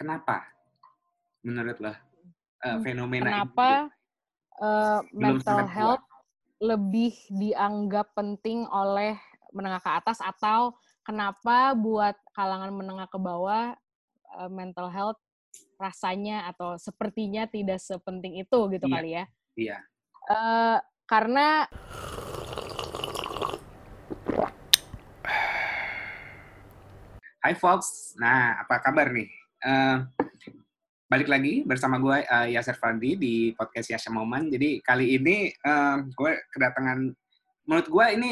kenapa menurut lo uh, fenomena kenapa uh, mental health lebih dianggap penting oleh menengah ke atas atau kenapa buat kalangan menengah ke bawah uh, mental health rasanya atau sepertinya tidak sepenting itu gitu iya. kali ya? Iya. Uh, karena Hai folks, nah apa kabar nih? Uh, balik lagi bersama gue uh, Yasir Fandi di podcast Yasha Momen. Jadi kali ini uh, gue kedatangan, menurut gue ini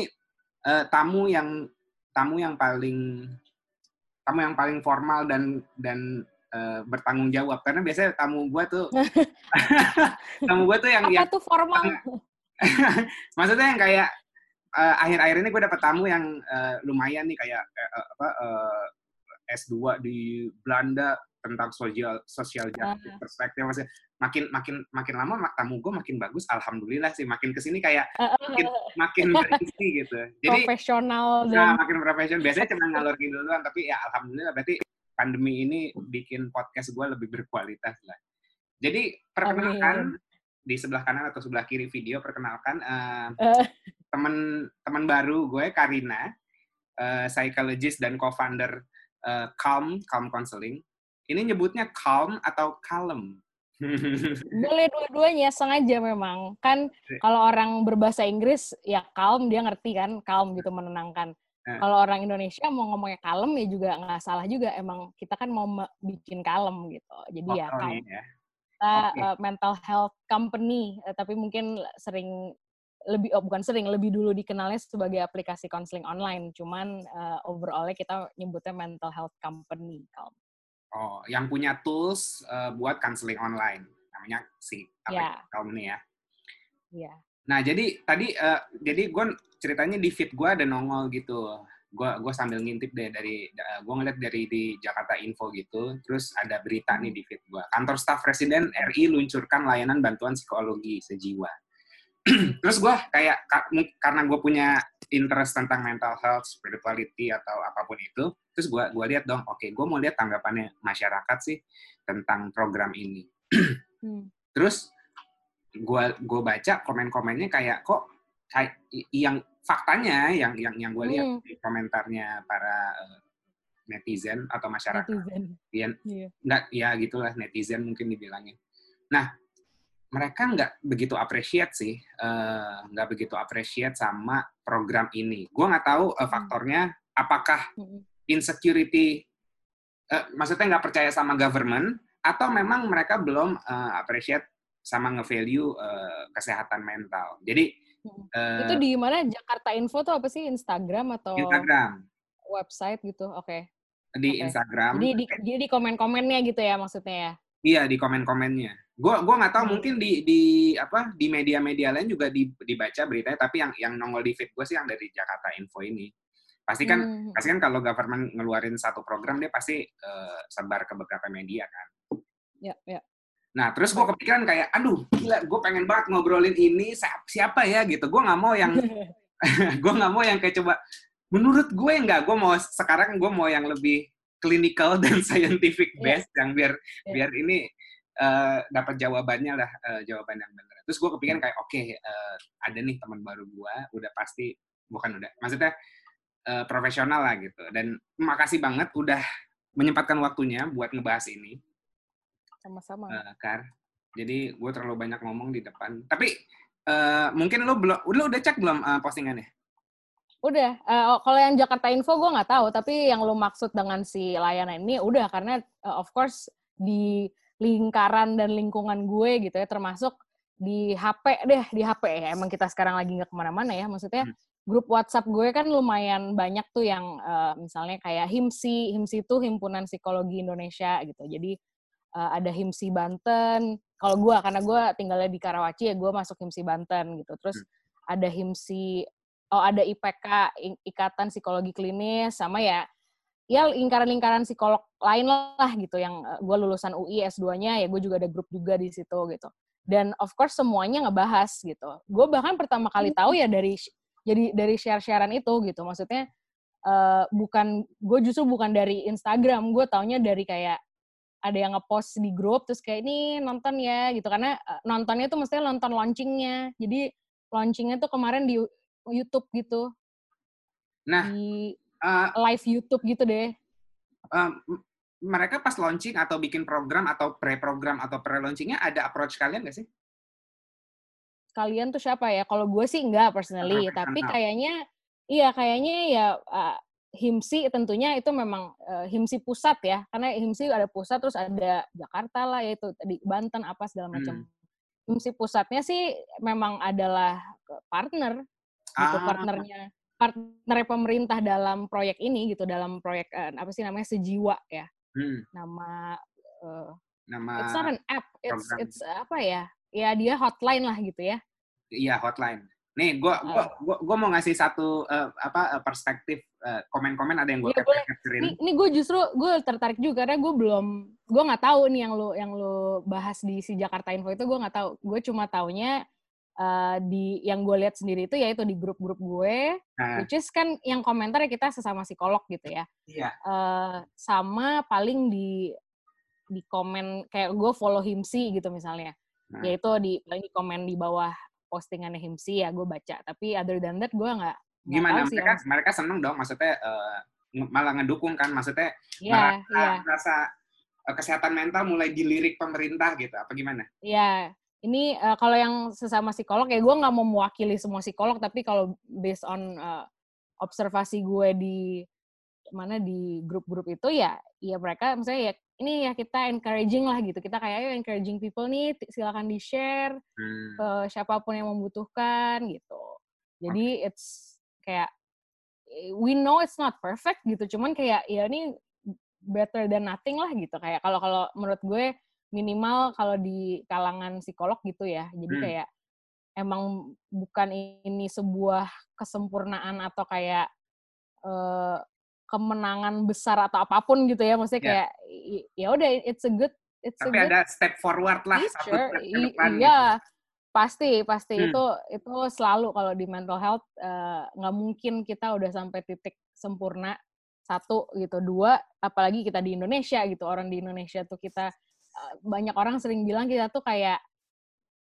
uh, tamu yang tamu yang paling tamu yang paling formal dan dan uh, bertanggung jawab karena biasanya tamu gue tuh tamu gue tuh yang apa yang, tuh formal? maksudnya yang kayak akhir-akhir uh, ini gue dapet tamu yang uh, lumayan nih kayak uh, apa uh, S2 di Belanda tentang sosial sosial justice uh. perspektif maksudnya makin makin makin lama tamu gue makin bagus alhamdulillah sih makin ke sini kayak makin makin berisi gitu jadi profesional nah, dan makin profesional biasanya cuma ngalor gitu doang tapi ya alhamdulillah berarti pandemi ini bikin podcast gue lebih berkualitas lah jadi perkenalkan Amin. di sebelah kanan atau sebelah kiri video perkenalkan uh, uh. teman teman baru gue Karina uh, psychologist dan co-founder uh, Calm, Calm Counseling. Ini nyebutnya calm atau kalem? Boleh dua-duanya, sengaja memang. Kan kalau orang berbahasa Inggris, ya calm, dia ngerti kan, calm gitu, menenangkan. Yeah. Kalau orang Indonesia mau ngomongnya kalem, ya juga nggak salah juga. Emang kita kan mau bikin kalem gitu. Jadi oh, ya calm. Ya. Kita okay. uh, mental health company, uh, tapi mungkin sering lebih oh bukan sering lebih dulu dikenalnya sebagai aplikasi konseling online cuman uh, overallnya kita nyebutnya mental health company Calm. Oh, yang punya tools uh, buat konseling online namanya si yeah. Calm nih ya. Iya. Yeah. Nah jadi tadi uh, jadi gue ceritanya di feed gue ada nongol gitu. Gue gue sambil ngintip deh dari uh, gue ngeliat dari di Jakarta Info gitu. Terus ada berita nih di feed gue. Kantor staf presiden RI luncurkan layanan bantuan psikologi sejiwa terus gue kayak karena gue punya interest tentang mental health, spirituality atau apa pun itu, terus gue gua lihat dong, oke, okay, gue mau lihat tanggapannya masyarakat sih tentang program ini. hmm. Terus gue gue baca komen-komennya kayak kok kayak yang faktanya yang yang yang gue lihat hmm. di komentarnya para uh, netizen atau masyarakat, netizen. Ya, yeah. nggak ya gitulah netizen mungkin dibilangnya. Nah mereka nggak begitu appreciate sih, uh, nggak begitu appreciate sama program ini. Gue nggak tahu uh, faktornya apakah insecurity, uh, maksudnya nggak percaya sama government, atau memang mereka belum uh, appreciate sama nge-value uh, kesehatan mental. Jadi uh, itu di mana Jakarta Info tuh apa sih Instagram atau Instagram website gitu? Oke. Okay. Di okay. Instagram. Jadi di, di, di komen-komennya gitu ya maksudnya ya? Iya di komen-komennya. Gue gua nggak tahu hmm. mungkin di di apa di media-media lain juga di, dibaca beritanya, tapi yang yang nongol di feed gue sih yang dari Jakarta Info ini. Pasti kan hmm. pasti kan kalau government ngeluarin satu program dia pasti uh, sebar ke beberapa media kan. Ya ya. Nah terus gue kepikiran kayak, aduh gila, gue pengen banget ngobrolin ini siapa ya gitu. Gue nggak mau yang gue nggak mau yang kayak coba. Menurut gue nggak, gue mau sekarang gue mau yang lebih clinical dan scientific iya. based yeah. yang biar yeah. biar ini uh, dapat jawabannya lah uh, jawaban yang benar. Terus gue kepikiran kayak oke okay, uh, ada nih teman baru gue udah pasti bukan udah maksudnya uh, profesional lah gitu dan makasih banget udah menyempatkan waktunya buat ngebahas ini. Sama-sama. Uh, Kar. Jadi gue terlalu banyak ngomong di depan. Tapi uh, mungkin lo belum lo udah cek belum uh, postingannya? Udah, uh, kalau yang Jakarta Info gue nggak tahu, tapi yang lu maksud dengan si layanan ini udah karena uh, of course di lingkaran dan lingkungan gue gitu ya, termasuk di HP deh, di HP ya. Emang kita sekarang lagi nggak ke mana-mana ya, maksudnya hmm. grup WhatsApp gue kan lumayan banyak tuh yang uh, misalnya kayak HIMSI, HIMSI itu Himpunan Psikologi Indonesia gitu. Jadi uh, ada HIMSI Banten. Kalau gue, karena gue tinggalnya di Karawaci ya gue masuk HIMSI Banten gitu. Terus hmm. ada HIMSI oh ada IPK Ikatan Psikologi Klinis sama ya ya lingkaran-lingkaran psikolog lain lah gitu yang eh, gue lulusan UI S2-nya ya gue juga ada grup juga di situ gitu. Dan of course semuanya ngebahas gitu. Gue bahkan pertama kali tahu ya dari jadi dari share-sharean itu gitu. Maksudnya uh, bukan gue justru bukan dari Instagram gue taunya dari kayak ada yang ngepost di grup terus kayak ini nonton ya gitu. Karena uh, nontonnya tuh mestinya nonton launchingnya. Jadi launchingnya tuh kemarin di YouTube gitu Nah, di uh, live YouTube gitu deh um, mereka pas launching atau bikin program atau pre-program atau pre-launchingnya ada approach kalian nggak sih? kalian tuh siapa ya kalau gue sih enggak personally Representatif. tapi kayaknya iya kayaknya ya uh, himsi tentunya itu memang uh, himsi pusat ya karena himsi ada pusat terus ada Jakarta lah yaitu di Banten apa segala macam Hmm. himsi pusatnya sih memang adalah partner gitu Ah. partnernya partner pemerintah dalam proyek ini gitu dalam proyek eh, apa sih namanya sejiwa ya Hmm, nama eh, nama it's not an app it's program. it's apa ya ya dia hotline lah gitu ya iya hotline. Nih, gua gua, Ah. gua gua mau ngasih satu eh, apa perspektif komen-komen ada yang gua Iya, boleh. capture-capturein. ini ini gue justru gue tertarik juga karena gue belum gue nggak tahu nih yang lo yang lo bahas di si Jakarta Info itu gue nggak tahu gue cuma taunya eh, di yang gue lihat sendiri itu yaitu di grup-grup gue Nah, which is kan yang komentar ya kita sesama psikolog gitu ya iya. Eh, sama paling di di komen kayak gue follow himsi gitu misalnya Nah. yaitu di paling di komen di bawah postingannya himsi ya gue baca tapi other than that gue nggak Gimana tahu sih mereka mereka seneng dong maksudnya eh, nge- malah ngedukung kan maksudnya Iya, merasa, iya. merasa eh, kesehatan mental mulai dilirik pemerintah gitu apa gimana? Ya, ini eh, kalau yang sesama psikolog ya gue nggak mau mewakili semua psikolog, tapi kalau based on eh, observasi gue di mana di grup-grup itu ya, ya mereka misalnya ya ini ya kita encouraging lah gitu, kita kayak ayo encouraging people nih, silakan di share Hmm. ke siapa pun yang membutuhkan gitu. Jadi it's kayak eh, we know it's not perfect gitu, cuman kayak ya ini better than nothing lah gitu kayak kalau kalau menurut gue minimal kalau di kalangan psikolog gitu ya. Jadi Hmm. kayak emang bukan ini sebuah kesempurnaan atau kayak eh, kemenangan besar atau apa pun gitu ya. Maksudnya Ya. kayak ya udah it's a good it's a Tapi good ada step forward lah satu step ke depan. gitu. iya pasti pasti Hmm. itu itu selalu kalau di mental health eh, nggak mungkin kita udah sampai titik sempurna satu gitu dua apalagi kita di Indonesia gitu orang di Indonesia tuh kita banyak orang sering bilang kita tuh kayak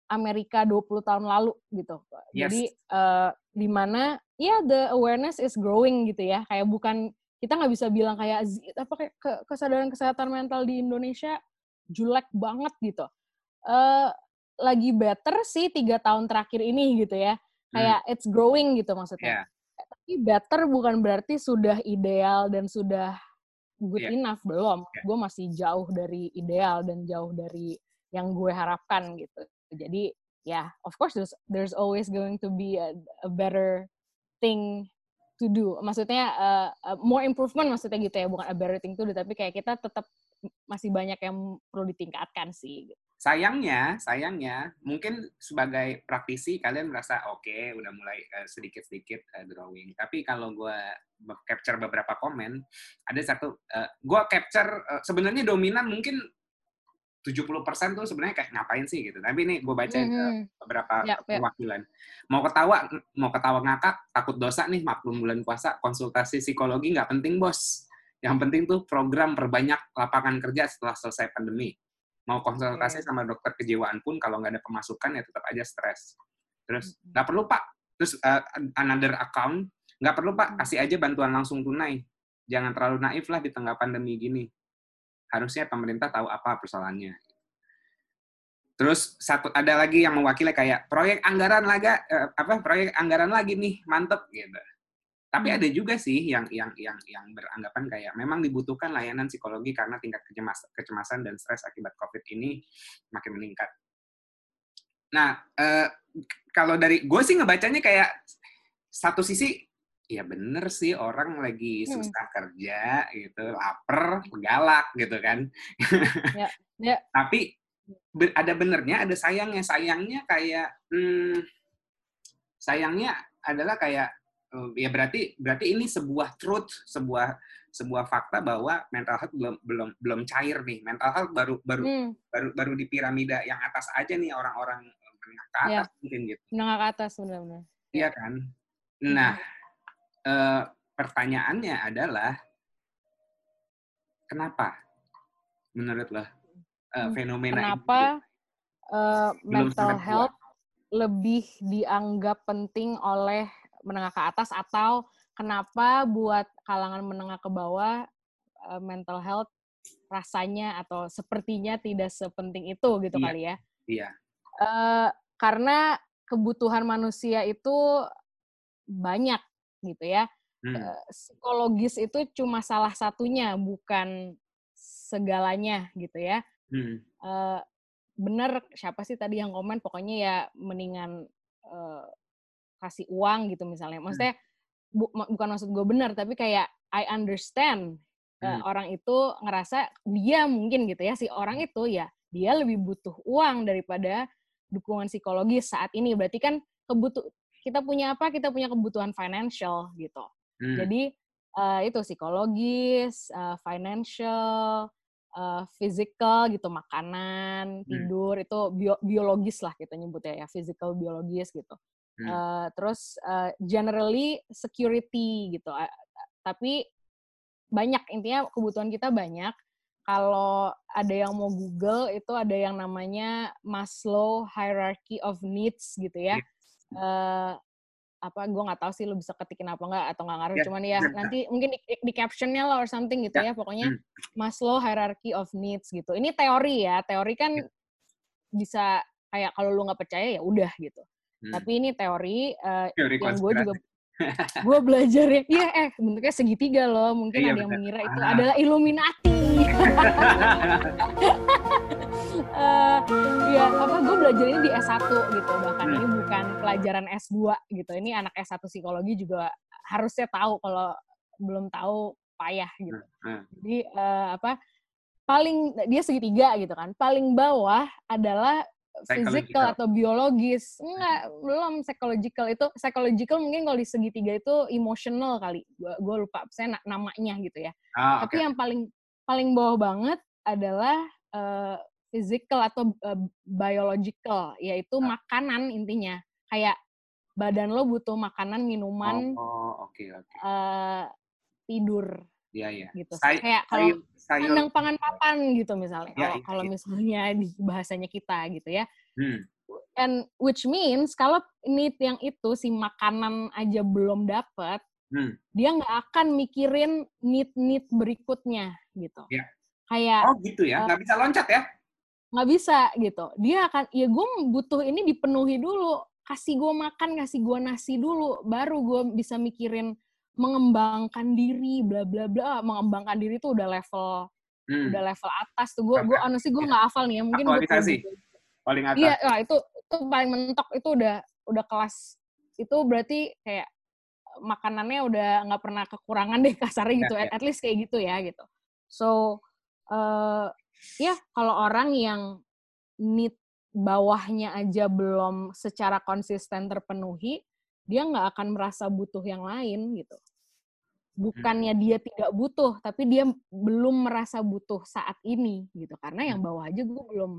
Amerika 20 tahun lalu gitu. Yes. jadi eh, di mana ya the awareness is growing gitu ya. Kayak bukan kita nggak bisa bilang kayak "Z- apa kayak ke- kesadaran kesehatan mental di Indonesia jelek banget gitu. Eh lagi better sih tiga tahun terakhir ini gitu ya. Kayak it's growing gitu maksudnya. Iya. tapi better bukan berarti sudah ideal dan sudah good Iya. enough belum Iya. gue masih jauh dari ideal dan jauh dari yang gue harapkan gitu jadi ya of course there's, there's always going to be a, a better thing to do maksudnya uh, uh, more improvement maksudnya gitu ya bukan a better thing to do tapi kayak kita tetap masih banyak yang perlu ditingkatkan sih gitu. Sayangnya, sayangnya mungkin sebagai praktisi kalian merasa oke udah mulai eh, sedikit-sedikit eh, growing. Tapi kalau gue capture beberapa komen, ada satu eh, gue capture eh, sebenarnya dominan mungkin 70% tuh sebenarnya kayak ngapain sih gitu. Tapi ini gue baca eh, Mhm. beberapa Ya, ya. perwakilan. Mau ketawa, mau ketawa ngakak, takut dosa nih maklum bulan puasa, konsultasi psikologi nggak penting bos. Yang penting tuh program perbanyak lapangan kerja setelah selesai pandemi. Mau konsultasi Oke. sama dokter kejiwaan pun kalau nggak ada pemasukan ya tetap aja stres. Terus nggak perlu pak. Terus uh, another account nggak perlu pak kasih aja bantuan langsung tunai. Jangan terlalu naif lah di tengah pandemi gini. Harusnya pemerintah tahu apa persoalannya. Terus satu ada lagi yang mewakili kayak proyek anggaran laga eh, apa proyek anggaran lagi nih mantep gitu. Tapi Hmm. ada juga sih yang yang yang yang beranggapan kayak memang dibutuhkan layanan psikologi karena tingkat kecemas, kecemasan dan stres akibat COVID ini makin meningkat. Nah, eh, kalau dari gue sih ngebacanya kayak satu sisi ya bener sih orang lagi Hmm. susah kerja gitu, lapar, galak gitu kan. Ya, ya. Tapi ada benernya, ada sayangnya. Sayangnya kayak hmm, sayangnya adalah kayak ya berarti berarti ini sebuah truth, sebuah sebuah fakta bahwa mental health belum belum belum cair nih. Mental health baru baru Hmm, baru baru di piramida yang atas aja nih orang-orang menengah ke Ya. atas mungkin gitu. menengah ke atas benar-benar. Iya kan? Nah, eh, pertanyaannya adalah kenapa? menurut lo uh, fenomena Kenapa itu? Uh, mental health lebih dianggap penting oleh menengah ke atas atau kenapa buat kalangan menengah ke bawah uh, mental health rasanya atau sepertinya tidak sepenting itu gitu iya. kali ya? Iya. Uh, karena kebutuhan manusia itu banyak gitu ya. Hmm. Uh, psikologis itu cuma salah satunya, bukan segalanya gitu ya. Hmm. Uh, bener siapa sih tadi yang komen pokoknya ya mendingan uh, kasih uang gitu misalnya. Hmm. Maksudnya bu, bukan maksud gue bener tapi kayak I understand hmm. orang itu ngerasa dia mungkin gitu ya si orang itu ya dia lebih butuh uang daripada dukungan psikologis saat ini berarti kan kebutuh kita punya apa kita punya kebutuhan financial gitu hmm. jadi uh, itu psikologis uh, financial uh, physical gitu makanan hmm. tidur itu bio, biologis lah kita nyebutnya ya physical biologis gitu hmm. uh, terus uh, generally security gitu uh, tapi banyak intinya kebutuhan kita banyak kalau ada yang mau Google itu ada yang namanya Maslow Hierarchy of Needs gitu ya. Uh, apa gue nggak tahu sih lu bisa ketikin apa nggak atau nggak ngaruh yeah. cuman ya nanti mungkin di, di captionnya lah or something gitu yeah. ya pokoknya hmm. Maslow Hierarchy of Needs gitu ini teori ya teori kan yeah. bisa kayak kalau lu nggak percaya ya udah gitu hmm. tapi ini teori, uh, teori yang gue juga gue belajar ya iya eh bentuknya segitiga loh mungkin iya, ada yang mengira itu ah. adalah Illuminati uh, ya apa gue belajar ini di S1 gitu bahkan hmm. ini bukan pelajaran S2 gitu ini anak S1 psikologi juga harusnya tahu kalau belum tahu payah gitu hmm. hmm. jadi uh, apa paling dia segitiga gitu kan paling bawah adalah physical atau biologis. Enggak belum psychological. Itu psychological mungkin kalau di segitiga itu emotional kali. Gue lupa saya namanya gitu ya. Ah, tapi yang paling paling bawah banget adalah uh, physical atau uh, biological yaitu ah. makanan intinya. Kayak badan lo butuh makanan minuman oh, okay, okay. Uh, tidur Iya, iya. Gitu. Say kayak kalau sayur pangan papan gitu misalnya. Ya, kalau ya, misalnya di bahasanya kita gitu ya. Hmm. And which means kalau need yang itu si makanan aja belum dapat, hmm. dia nggak akan mikirin need-need berikutnya gitu. Ya. Kayak Oh gitu ya, nggak uh, bisa loncat ya? Nggak bisa gitu. Dia akan, ya gue butuh ini dipenuhi dulu. Kasih gue makan, kasih gue nasi dulu, baru gue bisa mikirin mengembangkan diri bla bla bla. Mengembangkan diri itu udah level hmm. udah level atas tuh. Gue gue honestly gue nggak hafal nih ya. Mungkin Aktualisasi. paling atas. Iya nah, itu itu paling mentok. Itu udah udah kelas. Itu berarti kayak makanannya udah nggak pernah kekurangan deh kasarnya gitu. Ya, ya. at least kayak gitu ya gitu. So uh, ya kalau orang yang need bawahnya aja belum secara konsisten terpenuhi dia nggak akan merasa butuh yang lain gitu. Bukannya hmm. dia tidak butuh, tapi dia belum merasa butuh saat ini gitu. Karena yang hmm. bawah aja gue belum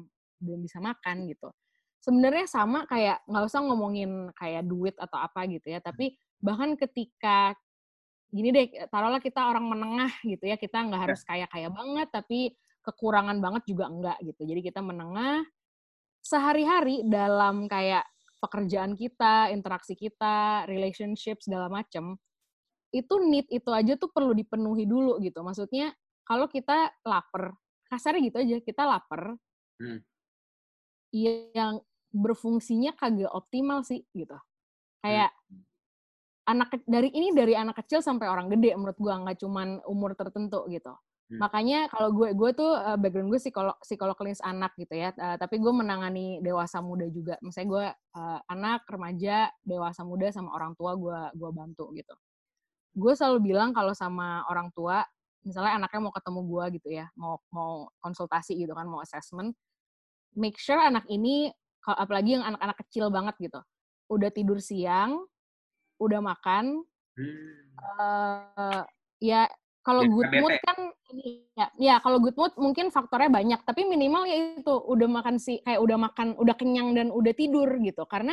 belum bisa makan gitu. Sebenarnya sama kayak nggak usah ngomongin kayak duit atau apa gitu ya, tapi bahkan ketika gini deh, taruhlah kita orang menengah gitu ya, kita nggak ya. harus kaya-kaya banget, tapi kekurangan banget juga enggak gitu. Jadi kita menengah, sehari-hari dalam kayak pekerjaan kita, interaksi kita, relationship segala macam, itu need itu aja tuh perlu dipenuhi dulu gitu. Maksudnya kalau kita lapar, kasarnya gitu aja, kita lapar, hmm. yang berfungsinya kagak optimal sih gitu. Kayak hmm. anak dari ini dari anak kecil sampai orang gede menurut gua nggak cuman umur tertentu gitu. Hmm. Makanya kalau gue gue tuh uh, background gue psikolog psikolog klinis anak gitu ya. Uh, tapi gue menangani dewasa muda juga. Misalnya gue uh, anak, remaja, dewasa muda sama orang tua gue gue bantu gitu. Gue selalu bilang kalau sama orang tua, misalnya anaknya mau ketemu gue gitu ya, mau mau konsultasi gitu kan, mau assessment, make sure anak ini apalagi yang anak-anak kecil banget gitu, udah tidur siang, udah makan, hmm. uh, ya kalau ya, good mood kan ya, ya kalau good mood mungkin faktornya banyak, tapi minimal ya itu udah makan sih kayak udah makan, udah kenyang dan udah tidur gitu. Karena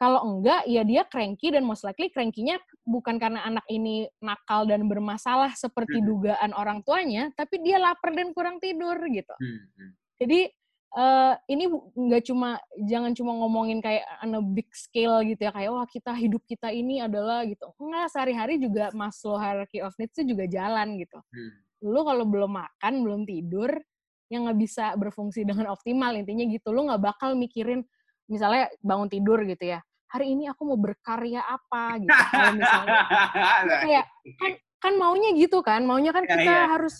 Kalau enggak, ya dia cranky dan most likely cranky-nya bukan karena anak ini nakal dan bermasalah seperti Hmm. dugaan orang tuanya, tapi dia lapar dan kurang tidur gitu. Hmm, hmm. Jadi eh, ini bu- nggak cuma jangan cuma ngomongin kayak on a big scale gitu ya kayak wah kita hidup kita ini adalah gitu. Enggak, sehari-hari juga Maslow hierarchy of needs itu juga jalan gitu. Hmm. Lu kalau belum makan, belum tidur, yang nggak bisa berfungsi dengan optimal intinya gitu. Lu nggak bakal mikirin misalnya bangun tidur gitu ya. Hari ini aku mau berkarya apa? gitu. Kalau misalnya kayak kan kan maunya gitu kan. Maunya kan Iya, kita iya. harus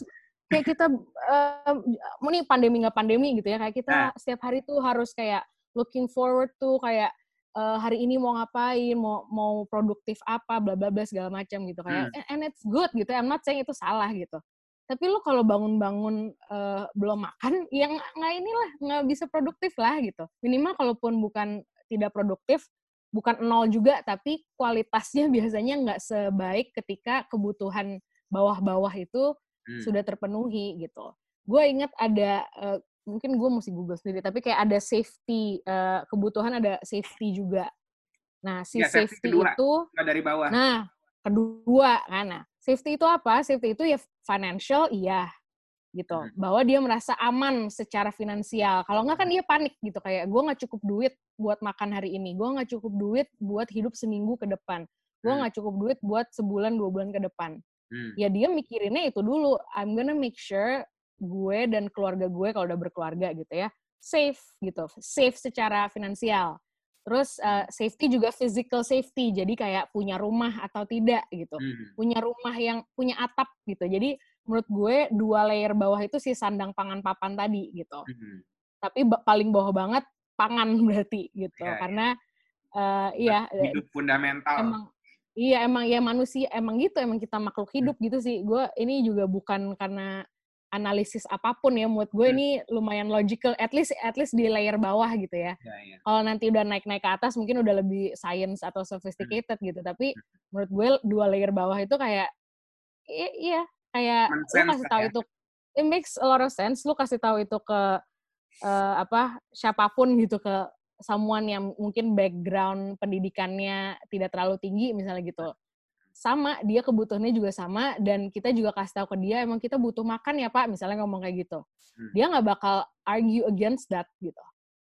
kayak kita eh mau nih pandemi nggak pandemi gitu ya. Kayak kita Nah. setiap hari tuh harus kayak looking forward tuh kayak eh, hari ini mau ngapain? Mau mau produktif apa? Bla bla bla segala macam gitu kayak. Hmm. and it's good gitu. I'm not saying itu salah gitu. Tapi lu kalau bangun-bangun eh, belum makan ya nggak nggak inilah nggak bisa produktif lah gitu. Minimal kalaupun bukan tidak produktif bukan nol juga tapi kualitasnya biasanya nggak sebaik ketika kebutuhan bawah-bawah itu Hmm. sudah terpenuhi gitu. Gue ingat ada eh, mungkin gue mesti google sendiri tapi kayak ada safety eh, kebutuhan ada safety juga. Nah si Ya, safety safety, kedua. itu Nggak dari bawah. Nah, kedua kan. Nah, safety itu apa? Safety itu ya financial iya gitu. Hmm. Bahwa dia merasa aman secara finansial. Kalau nggak kan dia panik gitu kayak gue nggak cukup duit buat makan hari ini. Gue nggak cukup duit buat hidup seminggu ke depan. Gue Hmm. nggak cukup duit buat sebulan dua bulan ke depan. Hmm. Ya dia mikirinnya itu dulu. I'm gonna make sure gue dan keluarga gue kalau udah berkeluarga gitu ya safe gitu. Safe secara finansial. Terus uh, safety juga physical safety. Jadi kayak punya rumah atau tidak gitu. Hmm. Punya rumah yang punya atap gitu. Jadi menurut gue dua layer bawah itu si sandang pangan papan tadi gitu. Hmm. Tapi ba- paling bawah banget pangan berarti gitu. Iya, iya. Karena uh, iya Hidup fundamental. emang iya emang ya manusia emang gitu emang kita makhluk hidup gitu sih gue ini juga bukan karena analisis apa pun ya menurut gue Hmm. ini lumayan logical at least at least di layer bawah gitu ya Ya, ya. kalau nanti udah naik naik ke atas mungkin udah lebih science atau sophisticated Hmm. gitu tapi menurut gue dua layer bawah itu kayak iya kayak lu kasih tahu ya. itu it makes a lot of sense lu kasih tahu itu ke eh, apa siapa pun gitu ke someone yang mungkin background pendidikannya tidak terlalu tinggi misalnya gitu sama dia kebutuhannya juga sama dan kita juga kasih tahu ke dia emang kita butuh makan ya pak misalnya ngomong kayak gitu Hmm. dia nggak bakal argue against that gitu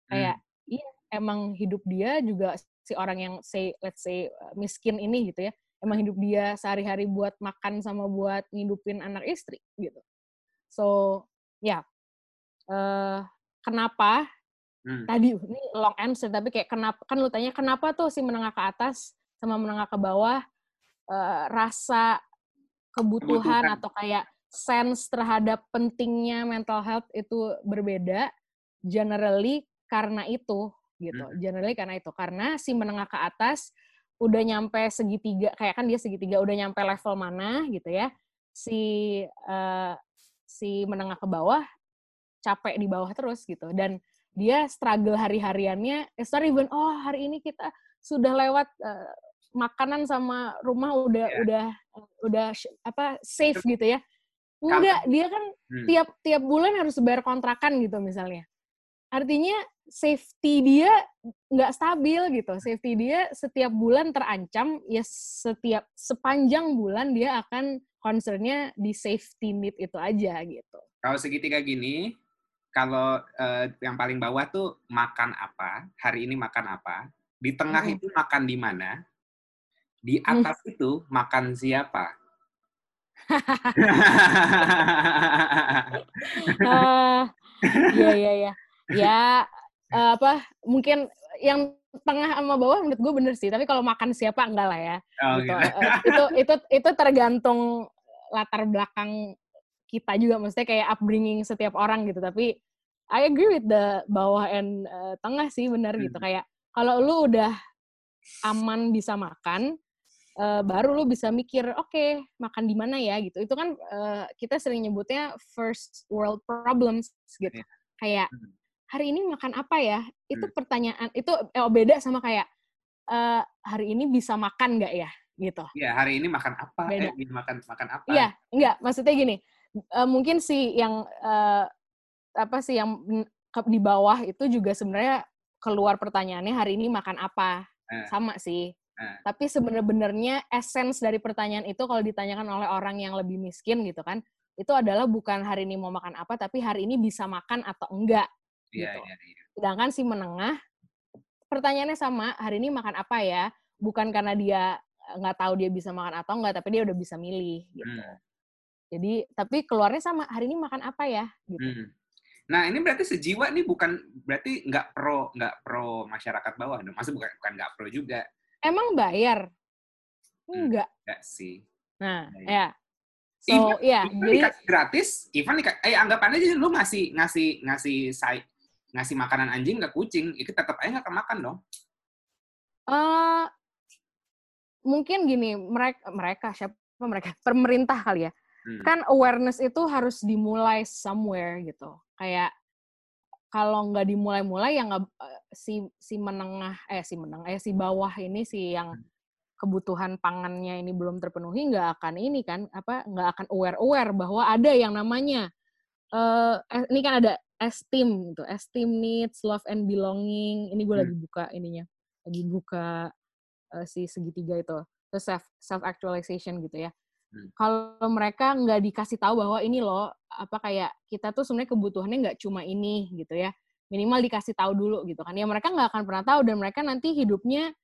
kayak Hmm. iya emang hidup dia juga si orang yang say let's say uh, miskin ini gitu ya emang hidup dia sehari-hari buat makan sama buat ngidupin anak istri gitu so ya eh kenapa Hmm. tadi ini long answer tapi kayak kenapa kan lu tanya kenapa tuh si menengah ke atas sama menengah ke bawah eh, rasa kebutuhan, Kebutuhan. atau kayak sense terhadap pentingnya mental health itu berbeda generally karena itu gitu Hmm. generally karena itu karena si menengah ke atas udah nyampe segitiga kayak kan dia segitiga udah nyampe level mana gitu ya si eh, si menengah ke bawah capek di bawah terus gitu dan dia struggle hari-hariannya it's not even oh hari ini kita sudah lewat eh, makanan sama rumah udah Iya. udah udah apa safe gitu ya enggak dia kan Hmm. tiap tiap bulan harus bayar kontrakan gitu misalnya artinya safety dia nggak stabil gitu safety dia setiap bulan terancam ya setiap sepanjang bulan dia akan concernnya di safety need itu aja gitu Kalau segitiga gini, kalau eh, yang paling bawah tuh makan apa, hari ini makan apa, di tengah Mm-mm. itu makan di mana, di atas itu makan siapa. Ah, Iya iya iya. Ya eh, apa mungkin yang tengah sama bawah menurut gue bener sih. Tapi kalau makan siapa enggak lah ya. Oh, Gitu. gitu. Eh, itu itu itu tergantung latar belakang kita juga. Maksudnya kayak upbringing setiap orang gitu. Tapi I agree with the bawah and eh, tengah sih bener gitu. Hmm. Kayak kalau lu udah aman bisa makan, eh, baru lu bisa mikir, oke makan di mana ya gitu. Itu kan eh, kita sering nyebutnya first world problems gitu. Iya. Kayak Hmm. Hari ini makan apa ya? Itu Hmm. pertanyaan itu eh, beda sama kayak eh, hari ini bisa makan nggak ya gitu. Iya, hari ini makan apa? Beda. Eh, makan makan apa? Iya, enggak. Maksudnya gini, eh, mungkin sih yang eh, apa sih yang di bawah itu juga sebenarnya keluar pertanyaannya hari ini makan apa Eh. sama sih. Eh. Tapi sebenarnya essence dari pertanyaan itu kalau ditanyakan oleh orang yang lebih miskin gitu kan, itu adalah bukan hari ini mau makan apa, tapi hari ini bisa makan atau enggak. Iya, gitu. iya, iya. Sedangkan si menengah, pertanyaannya sama, hari ini makan apa ya? Bukan karena dia eh, nggak tahu dia bisa makan atau enggak, tapi dia udah bisa milih gitu. Hmm. Jadi, tapi keluarnya sama, hari ini makan apa ya? Gitu. Hmm. Nah ini berarti sejiwa nih bukan berarti nggak pro nggak pro masyarakat bawah dong. Maksud bukan bukan nggak pro juga Emang bayar? Hmm. Enggak. nggak sih. Nah, Iya, ya. So, Even- ya, Even jadi gratis, even dika- eh anggapannya aja lu ngasih ngasih ngasih say, ngasih makanan anjing ke kucing, itu tetap aja nggak kemakan dong. eh mungkin gini, mereka mereka siapa mereka? Pemerintah kali ya. Hmm. Kan awareness itu harus dimulai somewhere gitu. Kayak kalau nggak dimulai-mulai ya nggak eh, si si menengah eh si menengah eh si bawah ini si yang kebutuhan pangannya ini belum terpenuhi nggak akan ini kan apa nggak akan aware aware bahwa ada yang namanya eh, ini kan ada esteem gitu. Esteem needs love and belonging. Ini gue Hmm. lagi buka ininya. Lagi buka eh, si segitiga itu. Terus self self actualization gitu ya. Hmm. kalau mereka nggak dikasih tahu bahwa ini loh apa kayak kita tuh sebenarnya kebutuhannya nggak cuma ini gitu ya. Minimal dikasih tahu dulu gitu kan. Ya mereka nggak akan pernah tahu dan mereka nanti hidupnya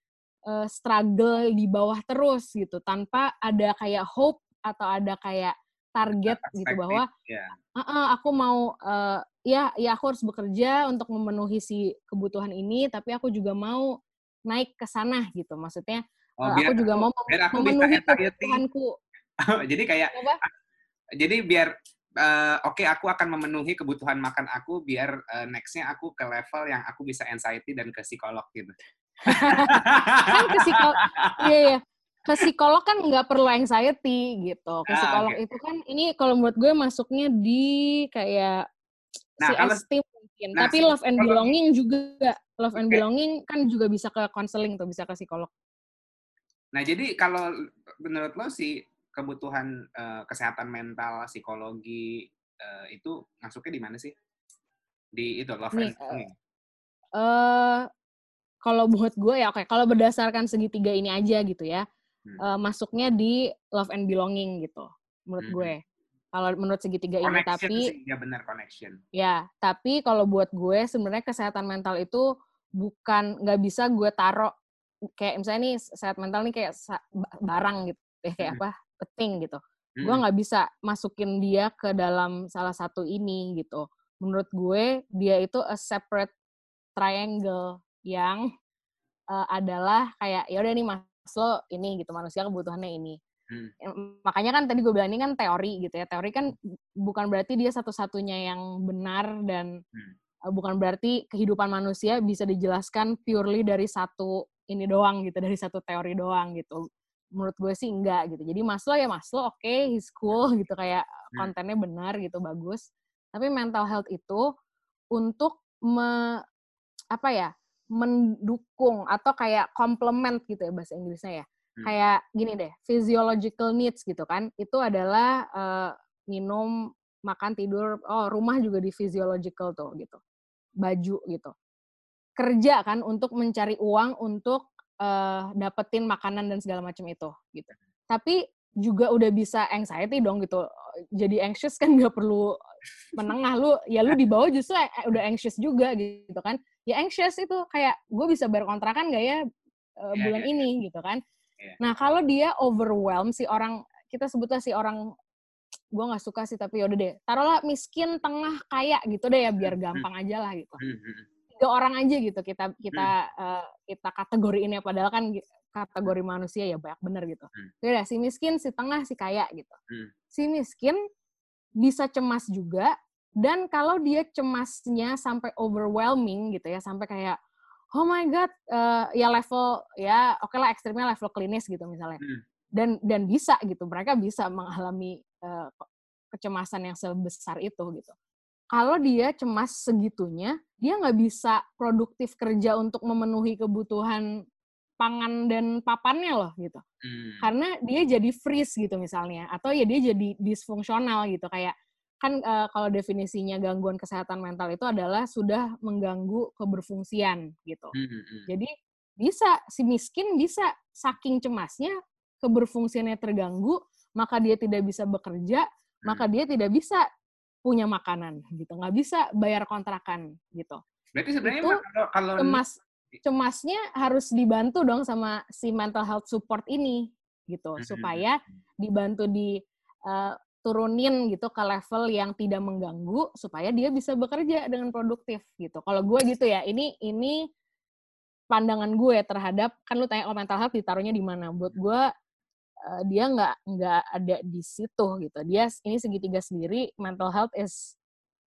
eh, struggle di bawah terus gitu. Tanpa ada kayak hope atau ada kayak target gitu Perspektif, bahwa ya. "Ah, ah, aku mau eh, ya ya aku harus bekerja untuk memenuhi si kebutuhan ini tapi aku juga mau naik ke sana gitu maksudnya Oh, eh, biar aku juga mau biar aku memenuhi entirety. kebutuhanku jadi kayak apa jadi biar eh, oke aku akan memenuhi kebutuhan makan aku biar eh, nextnya aku ke level yang aku bisa anxiety dan ke psikolog gitu. kan ke psikolog iya iya ke psikolog kan nggak perlu anxiety gitu ke Ah, psikolog oke. itu kan ini kalau menurut gue masuknya di kayak Nah, si kalau- esteem mungkin nah, tapi love and belonging juga love and Oke. belonging kan juga bisa ke konseling tuh bisa ke psikolog Nah, jadi kalau menurut lo sih kebutuhan eh, kesehatan mental, psikologi eh, itu masuknya di mana sih? Di itu love Nih, and belonging. eh kalau buat gue ya oke kalau berdasarkan segitiga ini aja gitu ya Hmm. eh, masuknya di love and belonging gitu menurut Mhm. gue kalau menurut segitiga ini Connection tapi sih, ya benar connection. Ya, tapi kalau buat gue sebenarnya kesehatan mental itu bukan nggak bisa gue taruh kayak misalnya nih sehat mental nih kayak barang gitu, ya kayak Hmm. apa penting gitu. Gue Hmm. nggak bisa masukin dia ke dalam salah satu ini gitu. Menurut gue dia itu a separate triangle yang eh, adalah kayak ya udah nih Maslow ini gitu manusia kebutuhannya ini. Hmm. Makanya kan tadi gue bilang ini kan teori gitu ya. Teori kan bukan berarti dia satu-satunya yang benar dan Hmm. eh, bukan berarti kehidupan manusia bisa dijelaskan purely dari satu ini doang gitu, dari satu teori doang gitu. Menurut gue sih enggak gitu. Jadi Maslow ya Maslow oke, he's cool gitu kayak Hmm. kontennya benar gitu bagus. Tapi mental health itu untuk me, apa ya? Mendukung atau kayak complement gitu ya bahasa Inggrisnya ya. Hmm. Kayak gini deh, physiological needs gitu kan. Itu adalah eh, minum, makan, tidur, oh rumah juga di physiological tuh gitu. Baju gitu. Kerja kan untuk mencari uang untuk eh, dapetin makanan dan segala macam itu gitu. Tapi juga udah bisa anxiety dong gitu. Jadi anxious kan nggak perlu menengah lu ya lu di bawah justru eh, udah anxious juga gitu kan ya anxious itu kayak gue bisa bayar kontrakan nggak ya eh, Iya, bulan iya, ini gitu kan Iya. nah kalau dia overwhelm si orang kita sebutnya si orang gue nggak suka sih tapi yaudah deh taruhlah miskin tengah kaya gitu deh ya biar gampang aja lah gitu Hmm, hmm, hmm. tiga orang aja gitu kita kita eh, kita kategoriin ya padahal kan kategori manusia ya banyak bener gitu. Hmm. Udah si miskin, si tengah, si kaya gitu. Hmm. Si miskin bisa cemas juga dan kalau dia cemasnya sampai overwhelming gitu ya sampai kayak oh my god eh, ya level ya oke lah ekstrimnya level klinis gitu misalnya Hmm. dan dan bisa gitu mereka bisa mengalami eh, kecemasan yang sebesar itu gitu kalau dia cemas segitunya dia nggak bisa produktif kerja untuk memenuhi kebutuhan pangan dan papannya loh gitu Hmm. karena dia jadi freeze gitu misalnya atau ya dia jadi disfungsional gitu kayak kan eh, kalau definisinya gangguan kesehatan mental itu adalah sudah mengganggu keberfungsian gitu Hmm, hmm, hmm. jadi Bisa, si miskin bisa saking cemasnya keberfungsiannya terganggu, maka dia tidak bisa bekerja, hmm. maka dia tidak bisa punya makanan gitu, nggak bisa bayar kontrakan gitu. Berarti sebenarnya itu, kalau, kalau cemas cemasnya harus dibantu dong sama si mental health support ini gitu, hmm. supaya dibantu di uh, turunin gitu ke level yang tidak mengganggu supaya dia bisa bekerja dengan produktif gitu. Kalau gue gitu ya, ini ini pandangan gue terhadap kan lu tanya oh mental health ditaruhnya di mana? Buat gue uh, dia nggak nggak ada di situ gitu. Dia ini segitiga sendiri mental health is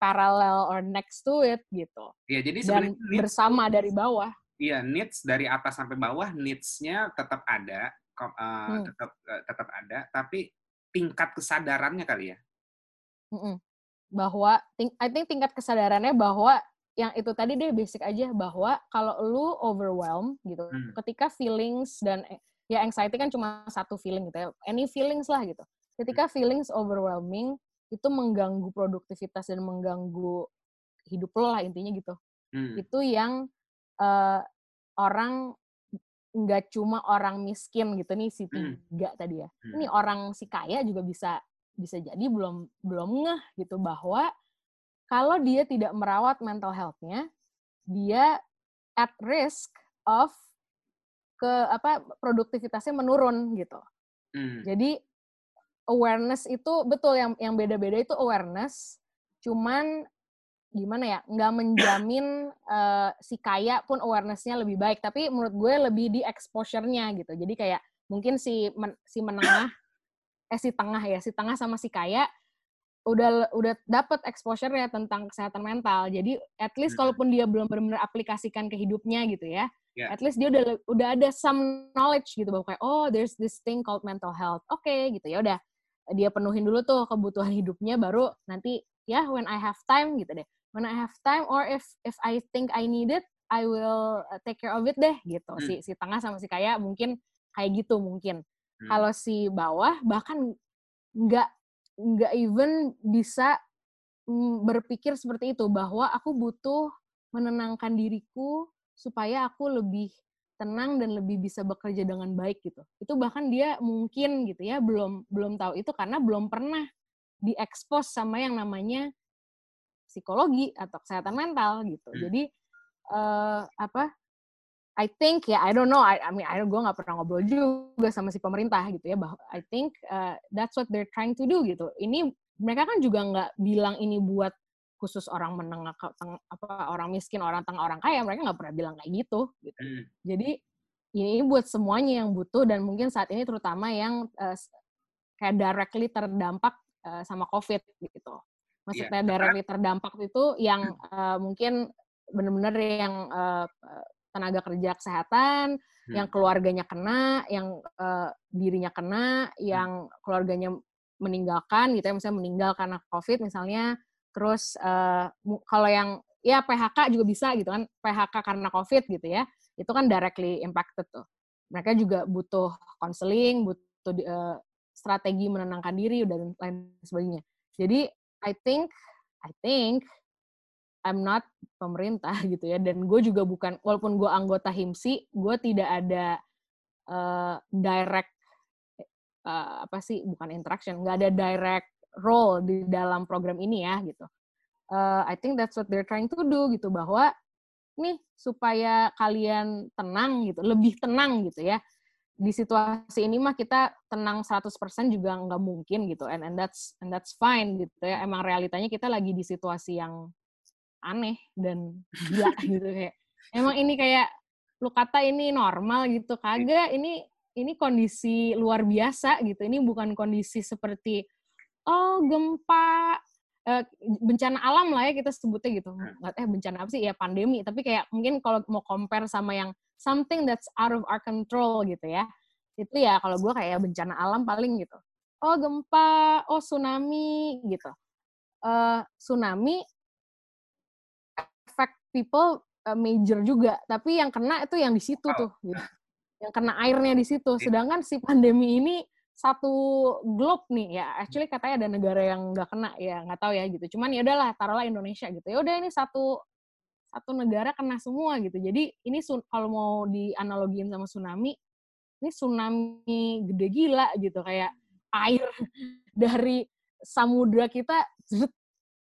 parallel or next to it gitu. Ya jadi dan bersama needs, dari bawah. iya needs dari atas sampai bawah needs-nya tetap ada uh, hmm. tetap uh, tetap ada. Tapi tingkat kesadarannya kali ya mm -mm. bahwa I think tingkat kesadarannya bahwa yang itu tadi deh basic aja bahwa kalau lu overwhelm gitu, hmm. ketika feelings dan eh, ya anxiety kan cuma satu feeling gitu ya, any feelings lah gitu. Ketika hmm. feelings overwhelming itu mengganggu produktivitas dan mengganggu hidup lo lah intinya gitu. Hmm. Itu yang uh, orang nggak cuma orang miskin gitu nih si hmm. tiga hmm. tadi ya. Hmm. Ini orang si kaya juga bisa bisa jadi belum belum ngeh gitu bahwa kalau dia tidak merawat mental health-nya, dia at risk of ke apa produktivitasnya menurun gitu. Hmm. Jadi awareness itu betul yang yang beda-beda itu awareness, cuman gimana ya nggak menjamin uh, si kaya pun awarenessnya lebih baik tapi menurut gue lebih di exposure-nya gitu jadi kayak mungkin si men, si menengah eh si tengah ya si tengah sama si kaya udah udah dapat exposure ya tentang kesehatan mental. Jadi at least hmm. kalaupun dia belum benar-benar aplikasikan ke hidupnya gitu ya, yeah. at least dia udah udah ada some knowledge gitu bahwa kayak oh there's this thing called mental health. Oke okay, gitu ya udah dia penuhin dulu tuh kebutuhan hidupnya baru nanti ya when I have time gitu deh. When I have time or if if I think I need it, I will uh, take care of it deh gitu. Hmm. Si si tengah sama si kaya mungkin kayak gitu mungkin. Hmm. Kalau si bawah bahkan nggak nggak even bisa mm, berpikir seperti itu bahwa aku butuh menenangkan diriku supaya aku lebih tenang dan lebih bisa bekerja dengan baik gitu. Itu bahkan dia mungkin gitu ya belum belum tahu itu karena belum pernah diekspos sama yang namanya psikologi atau kesehatan mental gitu. Hmm. Jadi uh, apa I think ya I don't know I, I mean I gue nggak pernah ngobrol juga sama si pemerintah gitu ya bahwa I think uh, that's what they're trying to do gitu ini mereka kan juga nggak bilang ini buat khusus orang menengah apa orang miskin orang tengah orang kaya mereka nggak pernah bilang kayak gitu gitu hmm. jadi ini buat semuanya yang butuh dan mungkin saat ini terutama yang uh, kayak directly terdampak uh, sama covid gitu maksudnya yeah. directly terdampak itu yang uh, mungkin benar-benar yang uh, tenaga kerja kesehatan, hmm. yang keluarganya kena, yang uh, dirinya kena, yang keluarganya meninggalkan gitu ya, misalnya meninggal karena COVID misalnya, terus uh, kalau yang ya PHK juga bisa gitu kan, PHK karena COVID gitu ya, itu kan directly impacted tuh. Mereka juga butuh counseling, butuh uh, strategi menenangkan diri dan lain sebagainya. Jadi I think I think I'm not pemerintah gitu ya dan gue juga bukan walaupun gue anggota himsi gue tidak ada uh, direct uh, apa sih bukan interaction nggak ada direct role di dalam program ini ya gitu. Uh, I think that's what they're trying to do gitu bahwa nih supaya kalian tenang gitu lebih tenang gitu ya di situasi ini mah kita tenang 100% juga nggak mungkin gitu. And and that's and that's fine gitu ya. Emang realitanya kita lagi di situasi yang aneh dan gila gitu kayak. Emang ini kayak lu kata ini normal gitu. Kagak ini ini kondisi luar biasa gitu. Ini bukan kondisi seperti oh gempa eh, bencana alam lah ya kita sebutnya gitu. Nggak eh bencana apa sih? Ya pandemi. Tapi kayak mungkin kalau mau compare sama yang something that's out of our control gitu ya itu ya kalau gue kayak bencana alam paling gitu oh gempa oh tsunami gitu uh, tsunami people uh, major juga, tapi yang kena itu yang di situ oh. tuh, gitu. yang kena airnya di situ. Iya. Sedangkan si pandemi ini satu globe nih ya, actually katanya ada negara yang nggak kena ya, nggak tahu ya gitu. Cuman ya udahlah, taruhlah Indonesia gitu. Ya udah ini satu satu negara kena semua gitu. Jadi ini kalau mau dianalogiin sama tsunami, ini tsunami gede gila gitu kayak air dari samudra kita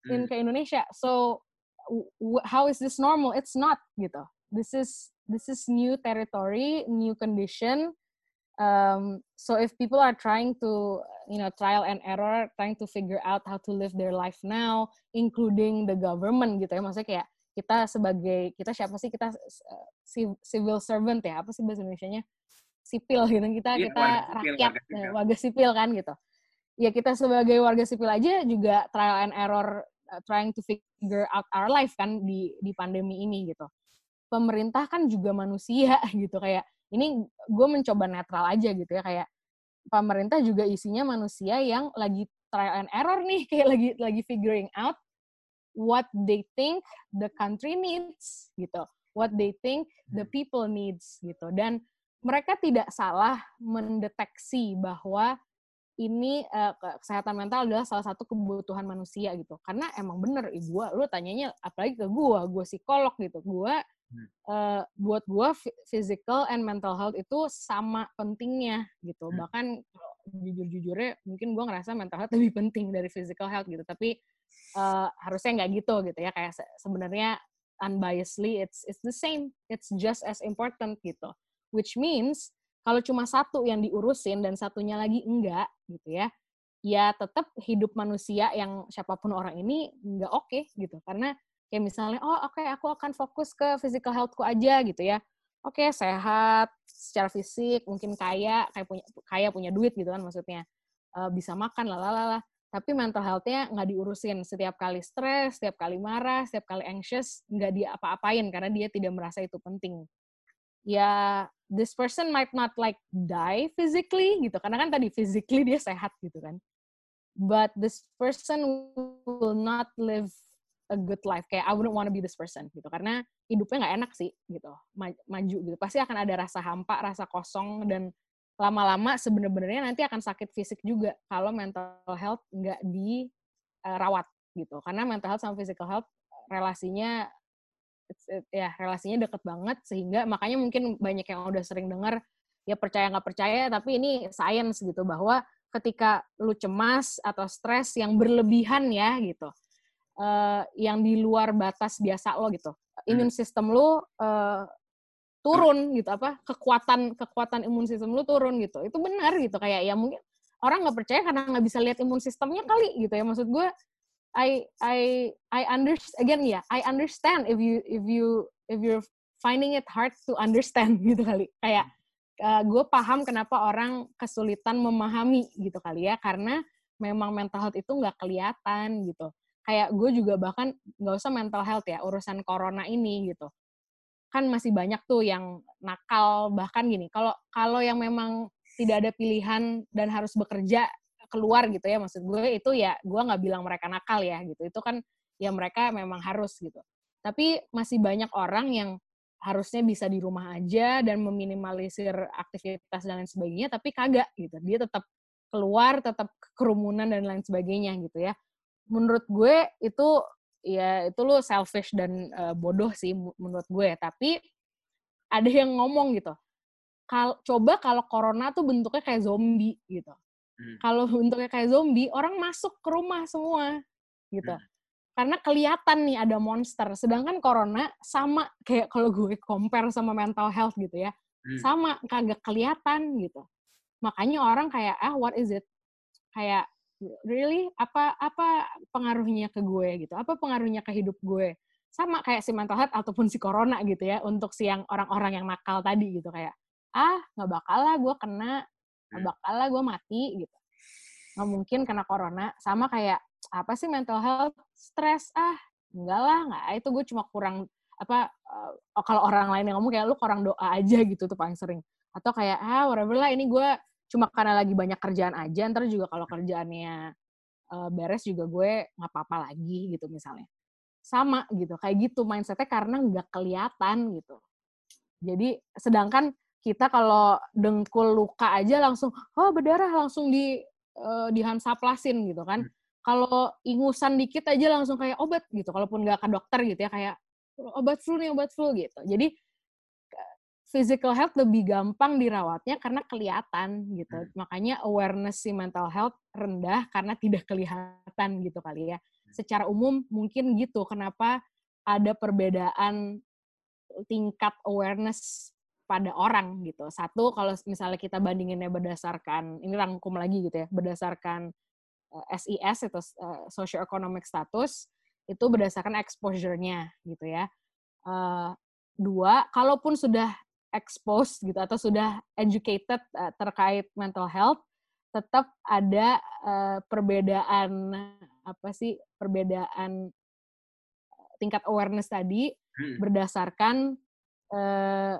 in ke Indonesia. So how is this normal? It's not gitu. This is this is new territory, new condition. Um, so if people are trying to, you know, trial and error, trying to figure out how to live their life now, including the government gitu ya, maksudnya kayak kita sebagai kita siapa sih? Kita uh, civil servant ya? Apa sih bahasa Indonesia-nya? Sipil gitu. Kita ya, kita warga rakyat warga sipil. warga sipil kan gitu. Ya kita sebagai warga sipil aja juga trial and error uh, trying to figure out our life kan di di pandemi ini gitu. Pemerintah kan juga manusia gitu. Kayak ini gue mencoba netral aja gitu ya. Kayak pemerintah juga isinya manusia yang lagi trial and error nih. Kayak lagi lagi figuring out what they think the country needs gitu. What they think the hmm. people needs gitu. Dan mereka tidak salah mendeteksi bahwa ini uh, kesehatan mental adalah salah satu kebutuhan manusia gitu. Karena emang bener eh, gue lu tanyanya apalagi ke gue gue psikolog gitu. Gue uh, buat gue physical and mental health itu sama pentingnya gitu. Hmm. bahkan jujur-jujurnya mungkin gue ngerasa mental health lebih penting dari physical health gitu. Tapi uh, harusnya nggak gitu gitu ya kayak se sebenarnya unbiasedly it's it's the same it's just as important gitu. Which means kalau cuma satu yang diurusin dan satunya lagi enggak gitu ya ya tetap hidup manusia yang siapa pun orang ini nggak oke okay, gitu. Karena kayak misalnya oh oke okay, aku akan fokus ke physical healthku aja gitu ya. Oke okay, sehat secara fisik mungkin kaya kayak punya kaya punya duit gitu kan maksudnya. Uh, bisa makan lalala tapi mental health-nya nggak diurusin setiap kali stres, setiap kali marah, setiap kali anxious, nggak dia apa-apain karena dia tidak merasa itu penting. Ya, this person might not like die physically gitu, karena kan tadi physically dia sehat gitu kan. But this person will not live a good life. Kayak I wouldn't want to be this person gitu, karena hidupnya nggak enak sih gitu, maju gitu. Pasti akan ada rasa hampa, rasa kosong dan lama-lama sebenarnya nanti akan sakit fisik juga kalau mental health nggak dirawat gitu. Karena mental health sama physical health relasinya ya relasinya deket banget sehingga makanya mungkin banyak yang udah sering dengar ya percaya nggak percaya tapi ini science gitu bahwa ketika lu cemas atau stres yang berlebihan ya gitu uh, yang di luar batas biasa lo gitu imun sistem lu uh, turun gitu apa kekuatan kekuatan imun sistem lu turun gitu. Itu benar gitu kayak ya mungkin orang nggak percaya karena nggak bisa lihat imun sistemnya kali gitu ya. Maksud gue I I I understand again ya yeah, I understand if you if you if you're finding it hard to understand gitu kali. Kayak uh, gue paham kenapa orang kesulitan memahami gitu kali ya karena memang mental health itu nggak kelihatan gitu. Kayak gue juga bahkan nggak usah mental health ya urusan corona ini gitu kan masih banyak tuh yang nakal bahkan gini kalau kalau yang memang tidak ada pilihan dan harus bekerja keluar gitu ya maksud gue itu ya gue nggak bilang mereka nakal ya gitu itu kan ya mereka memang harus gitu. Tapi masih banyak orang yang harusnya bisa di rumah aja dan meminimalisir aktivitas dan lain sebagainya tapi kagak gitu dia tetap keluar tetap kerumunan dan lain sebagainya gitu ya. Menurut gue itu ya itu lu selfish dan uh, bodoh sih menurut gue tapi ada yang ngomong gitu kal coba kalau corona tuh bentuknya kayak zombie gitu hmm. kalau bentuknya kayak zombie orang masuk ke rumah semua gitu hmm. karena kelihatan nih ada monster sedangkan corona sama kayak kalau gue compare sama mental health gitu ya hmm. sama kagak kelihatan gitu makanya orang kayak ah what is it kayak really? Apa apa pengaruhnya ke gue gitu? Apa pengaruhnya ke hidup gue? Sama kayak si mental health ataupun si corona gitu ya untuk si yang orang-orang yang nakal tadi gitu kayak ah nggak bakal lah gue kena nggak hmm. bakal lah gue mati gitu. Nggak mungkin kena corona. Sama kayak apa sih mental health? Stress ah enggak lah nggak itu gue cuma kurang apa uh, kalau orang lain yang ngomong kayak lu kurang doa aja gitu tuh paling sering. Atau kayak ah whatever lah ini gue cuma karena lagi banyak kerjaan aja ntar juga kalau kerjaannya uh, beres juga gue nggak apa-apa lagi gitu misalnya. Sama gitu kayak gitu mindsetnya karena nggak kelihatan gitu. Jadi sedangkan kita kalau dengkul luka aja langsung oh berdarah langsung di uh, dihansaplasin gitu kan. Hmm. kalau ingusan dikit aja langsung kayak obat gitu kalaupun nggak ke dokter gitu ya kayak obat flu nih obat flu gitu. Jadi physical health lebih gampang dirawatnya karena kelihatan gitu. Hmm. Makanya awareness si mental health rendah karena tidak kelihatan gitu kali ya. Hmm. Secara umum mungkin gitu kenapa ada perbedaan tingkat awareness pada orang gitu. Satu kalau misalnya kita bandinginnya berdasarkan ini rangkum lagi gitu ya, berdasarkan SIS eh, itu uh, socio-economic status itu berdasarkan exposure-nya gitu ya. Uh, dua, kalaupun sudah exposed gitu atau sudah educated uh, terkait mental health tetap ada uh, perbedaan apa sih perbedaan tingkat awareness tadi hmm. berdasarkan uh,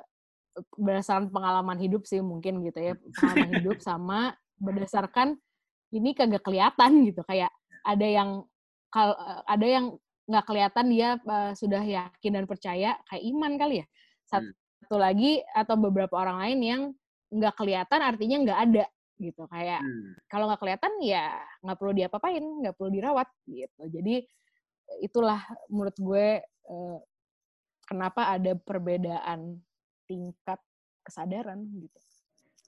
berdasarkan pengalaman hidup sih mungkin gitu ya pengalaman hidup sama berdasarkan ini kagak kelihatan gitu. Kayak ada yang kal ada yang nggak kelihatan dia uh, sudah yakin dan percaya kayak iman kali ya. Satu, hmm satu lagi atau beberapa orang lain yang nggak kelihatan artinya nggak ada gitu. Kayak hmm. kalau nggak kelihatan ya nggak perlu diapa-apain nggak perlu dirawat gitu. Jadi itulah menurut gue eh, kenapa ada perbedaan tingkat kesadaran gitu.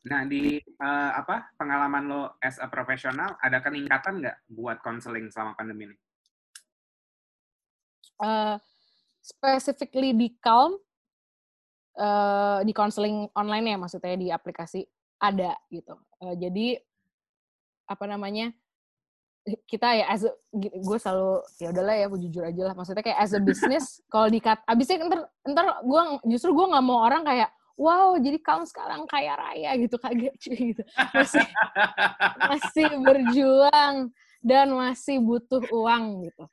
Nah di uh, apa pengalaman lo as a profesional ada peningkatan nggak buat konseling selama pandemi ini? Uh, specifically di Calm uh, di konseling online ya maksudnya di aplikasi ada gitu. Uh, jadi apa namanya kita ya as gue selalu ya udahlah ya jujur aja lah. Maksudnya kayak as a business kalau dikat abisnya ntar ntar gue justru gue nggak mau orang kayak wow jadi kamu sekarang kaya raya gitu kaget cuy gitu. Masih masih berjuang dan masih butuh uang gitu.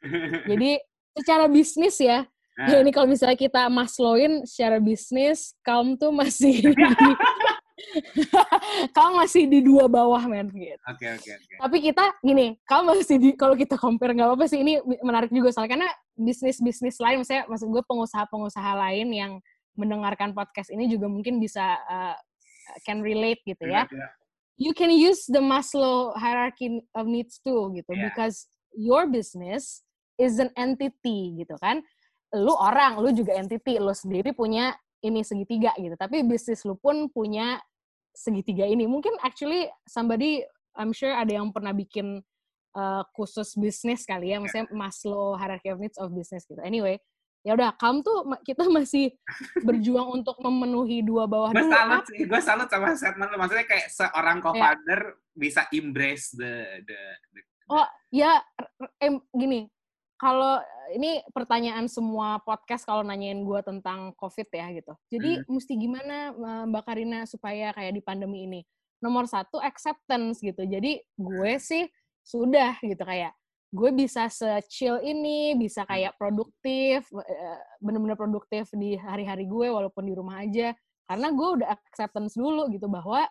Jadi secara bisnis ya Nah. Ya ini kalau misalnya kita maslowin secara bisnis, kaum tuh masih di, kaum masih di dua bawah men gitu. Oke okay, oke okay, oke. Okay. Tapi kita gini, kaum masih di kalau kita compare nggak apa-apa sih ini menarik juga soalnya karena bisnis-bisnis lain misalnya maksud gue pengusaha-pengusaha lain yang mendengarkan podcast ini juga mungkin bisa uh, can relate gitu ya. Yeah, yeah. You can use the Maslow hierarchy of needs too gitu yeah. because your business is an entity gitu kan lu orang, lu juga entity, lu sendiri punya ini segitiga gitu. Tapi bisnis lu pun punya segitiga ini. Mungkin actually somebody, I'm sure ada yang pernah bikin uh, khusus bisnis kali ya, misalnya Maslow hierarchy of needs of business gitu. Anyway, ya udah kamu tuh kita masih berjuang untuk memenuhi dua bawah gue salut sih gue salut sama statement lu maksudnya kayak seorang co-founder yeah. bisa embrace the the, the oh ya em, gini kalau ini pertanyaan semua podcast kalau nanyain gue tentang COVID ya gitu. Jadi hmm. mesti gimana Mbak Karina supaya kayak di pandemi ini? Nomor satu acceptance gitu. Jadi gue sih sudah gitu kayak gue bisa se-chill ini, bisa hmm. kayak produktif, eh, bener-bener produktif di hari-hari gue walaupun di rumah aja. Karena gue udah acceptance dulu gitu bahwa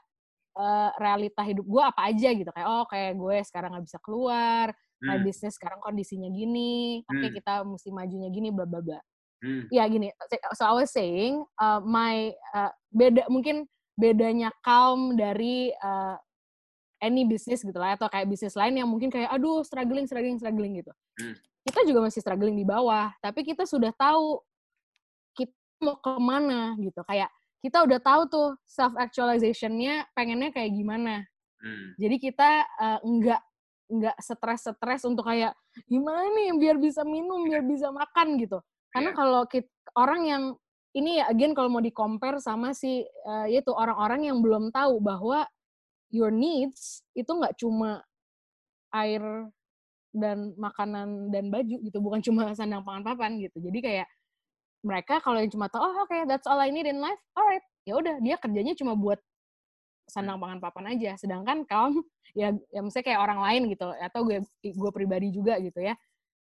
uh, realita hidup gue apa aja gitu. Kayak oh kayak gue sekarang nggak bisa keluar, hmm. bisnis sekarang kondisinya gini, oke okay, hmm. kita mesti majunya gini, bla bla bla. Hmm. Ya gini, so I was saying, uh, my uh, beda mungkin bedanya calm dari uh, any business gitu lah atau kayak bisnis lain yang mungkin kayak aduh struggling struggling struggling gitu. Hmm. Kita juga masih struggling di bawah, tapi kita sudah tahu kita mau ke mana gitu. Kayak kita udah tahu tuh self actualizationnya pengennya kayak gimana. Hmm. Jadi kita uh, nggak nggak stres-stres untuk kayak gimana nih biar bisa minum, biar bisa makan gitu. Karena yeah. kalau kita, orang yang ini ya again kalau mau di compare sama si uh, yaitu orang-orang yang belum tahu bahwa your needs itu nggak cuma air dan makanan dan baju gitu, bukan cuma sandang pangan papan gitu. Jadi kayak mereka kalau yang cuma tahu oh oke okay, that's all I need in life, alright, ya udah dia kerjanya cuma buat sandang pangan papan aja. Sedangkan kaum ya, ya misalnya kayak orang lain gitu, atau gue gue pribadi juga gitu ya.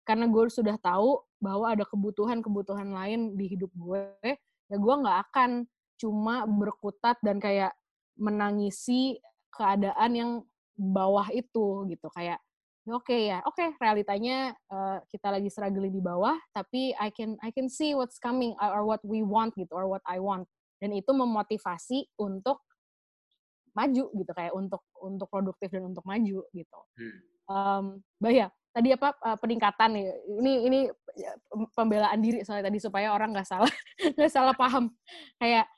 Karena gue sudah tahu bahwa ada kebutuhan-kebutuhan lain di hidup gue, ya gue nggak akan cuma berkutat dan kayak menangisi keadaan yang bawah itu gitu kayak ya oke okay, ya oke okay, realitanya uh, kita lagi struggling di bawah tapi I can I can see what's coming or what we want gitu or what I want dan itu memotivasi untuk maju gitu kayak untuk untuk produktif dan untuk maju gitu. Hmm. Um, bah ya tadi apa uh, peningkatan nih ini ini ya, pembelaan diri soalnya tadi supaya orang nggak salah nggak salah paham kayak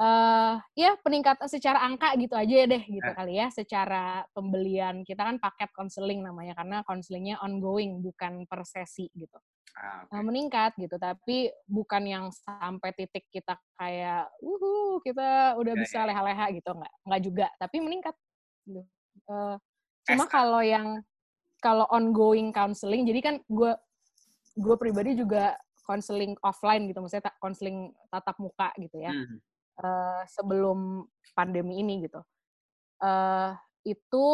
uh, ya peningkatan secara angka gitu aja ya deh gitu nah. kali ya secara pembelian kita kan paket konseling namanya karena konselingnya ongoing bukan per sesi gitu ah, okay. meningkat gitu tapi bukan yang sampai titik kita kayak uhu kita udah yeah, bisa leha-leha gitu nggak nggak juga tapi meningkat gitu. uh, cuma kalau yang kalau ongoing counseling, jadi kan gue gue pribadi juga counseling offline gitu, maksudnya counseling tatap muka gitu ya, hmm. Uh, sebelum pandemi ini gitu. Uh, itu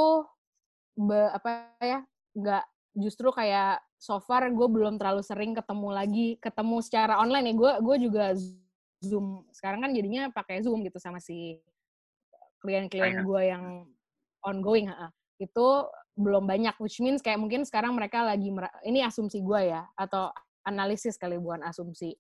be, apa ya, nggak justru kayak so far gue belum terlalu sering ketemu lagi, ketemu secara online ya. Gue gue juga zoom sekarang kan jadinya pakai zoom gitu sama si klien-klien gue yang ongoing. Ha. Itu belum banyak which means kayak mungkin sekarang mereka lagi ini asumsi gue ya atau analisis kali bukan asumsi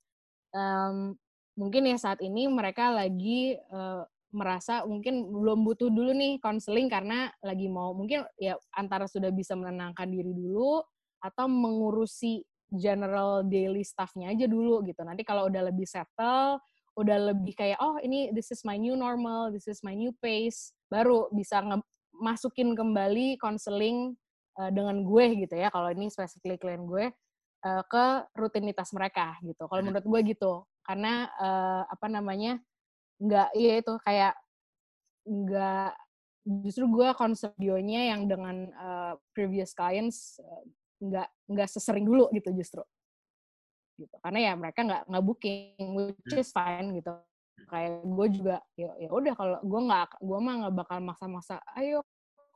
um, mungkin ya saat ini mereka lagi uh, merasa mungkin belum butuh dulu nih konseling karena lagi mau mungkin ya antara sudah bisa menenangkan diri dulu atau mengurusi general daily stuffnya aja dulu gitu. Nanti kalau udah lebih settle udah lebih kayak oh ini this is my new normal this is my new pace baru bisa masukin kembali konseling uh, dengan gue gitu ya. Kalau ini spesifik klien gue uh, ke rutinitas mereka gitu. Kalau menurut gue gitu karena uh, apa namanya nggak iya itu kayak nggak justru gue konsep bionya yang dengan uh, previous clients nggak nggak sesering dulu gitu justru. Gitu karena ya mereka nggak nggak booking which hmm. is fine gitu. Kayak gue juga ya ya udah kalau gue nggak gue mah nggak bakal maksa-maksa ayo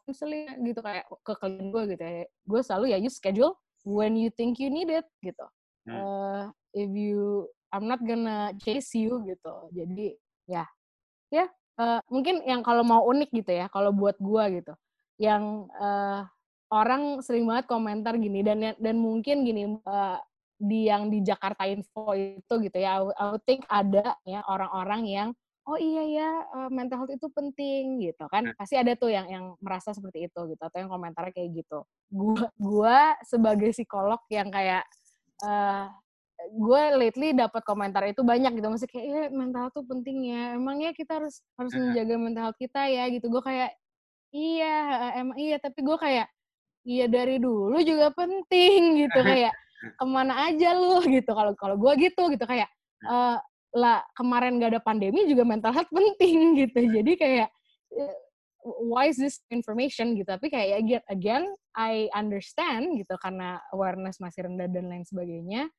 konseling gitu kayak ke klien gue gitu ya. Gue selalu ya you schedule when you think you need it gitu. Hmm. uh, if you I'm not gonna chase you gitu. Jadi ya ya uh, mungkin yang kalau mau unik gitu ya kalau buat gue gitu yang uh, orang sering banget komentar gini dan dan mungkin gini uh, di yang di Jakarta Info itu gitu ya, I would think ada ya orang-orang yang oh iya ya mental health itu penting gitu kan. Pasti ada tuh yang yang merasa seperti itu gitu atau yang komentarnya kayak gitu. Gua gua sebagai psikolog yang kayak uh, gue lately dapat komentar itu banyak gitu. Masih kayak iya mental tuh penting ya. Emangnya kita harus harus menjaga mental health kita ya gitu. Gue kayak iya emang iya. Tapi gue kayak iya dari dulu juga penting gitu. Kayak ke mana aja lu? Gitu. Kalau kalau gue gitu gitu. Kayak uh, lah kemarin gak ada pandemi juga mental health penting gitu. Jadi kayak eh, why is this information? Gitu. Tapi kayak again again I understand gitu karena awareness masih rendah dan lain sebagainya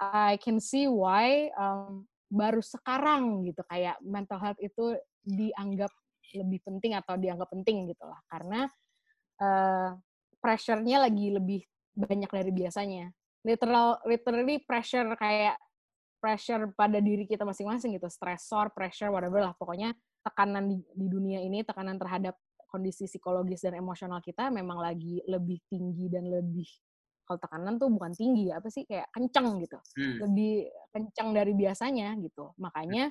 I can see why um, baru sekarang gitu kayak mental health itu dianggap lebih penting atau dianggap penting gitu lah karena uh, pressure-nya lagi lebih banyak dari biasanya. Literal, literally pressure kayak pressure pada diri kita masing-masing gitu, stressor, pressure, whatever lah. Pokoknya tekanan di, di dunia ini, tekanan terhadap kondisi psikologis dan emosional kita memang lagi lebih tinggi dan lebih kalau tekanan tuh bukan tinggi apa sih kayak kenceng gitu hmm. lebih kenceng dari biasanya gitu makanya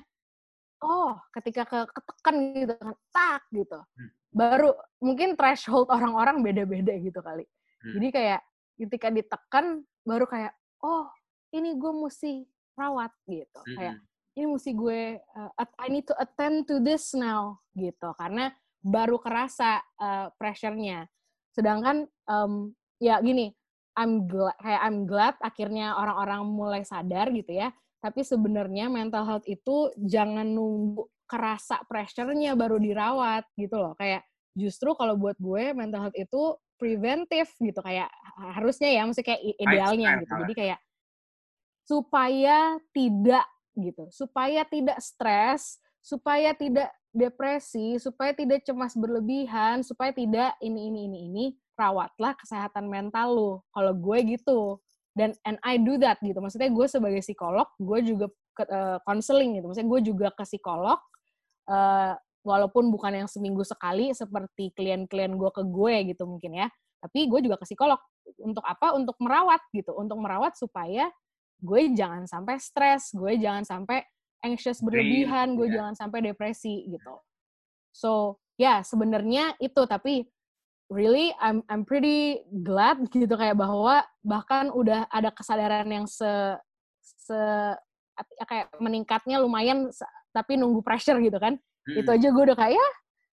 oh ketika ke ketekan gitu kan tak gitu hmm. baru mungkin threshold orang-orang beda-beda gitu kali hmm. jadi kayak ketika ditekan baru kayak oh ini gue mesti rawat gitu mm-hmm. kayak ini mesti gue uh, I need to attend to this now gitu karena baru kerasa uh, pressure-nya sedangkan um, ya gini I'm glad kayak I'm glad akhirnya orang-orang mulai sadar gitu ya. Tapi sebenarnya mental health itu jangan nunggu kerasa pressure-nya baru dirawat gitu loh. Kayak justru kalau buat gue mental health itu preventif gitu kayak harusnya ya mesti kayak idealnya gitu. jadi kayak supaya tidak gitu supaya tidak stres supaya tidak depresi supaya tidak cemas berlebihan supaya tidak ini ini ini ini rawatlah kesehatan mental lo kalau gue gitu. Dan and I do that gitu. Maksudnya gue sebagai psikolog gue juga konseling uh, gitu. Maksudnya gue juga ke psikolog uh, walaupun bukan yang seminggu sekali seperti klien-klien gue ke gue gitu mungkin ya. Tapi gue juga ke psikolog. Untuk apa? Untuk merawat gitu. Untuk merawat supaya gue jangan sampai stres gue jangan sampai anxious berlebihan gue yeah. jangan sampai depresi gitu. So ya yeah, sebenarnya itu. Tapi really I'm I'm pretty glad gitu kayak bahwa bahkan udah ada kesadaran yang se se kayak meningkatnya lumayan tapi nunggu pressure gitu kan. Hmm. Itu aja gue udah kayak ya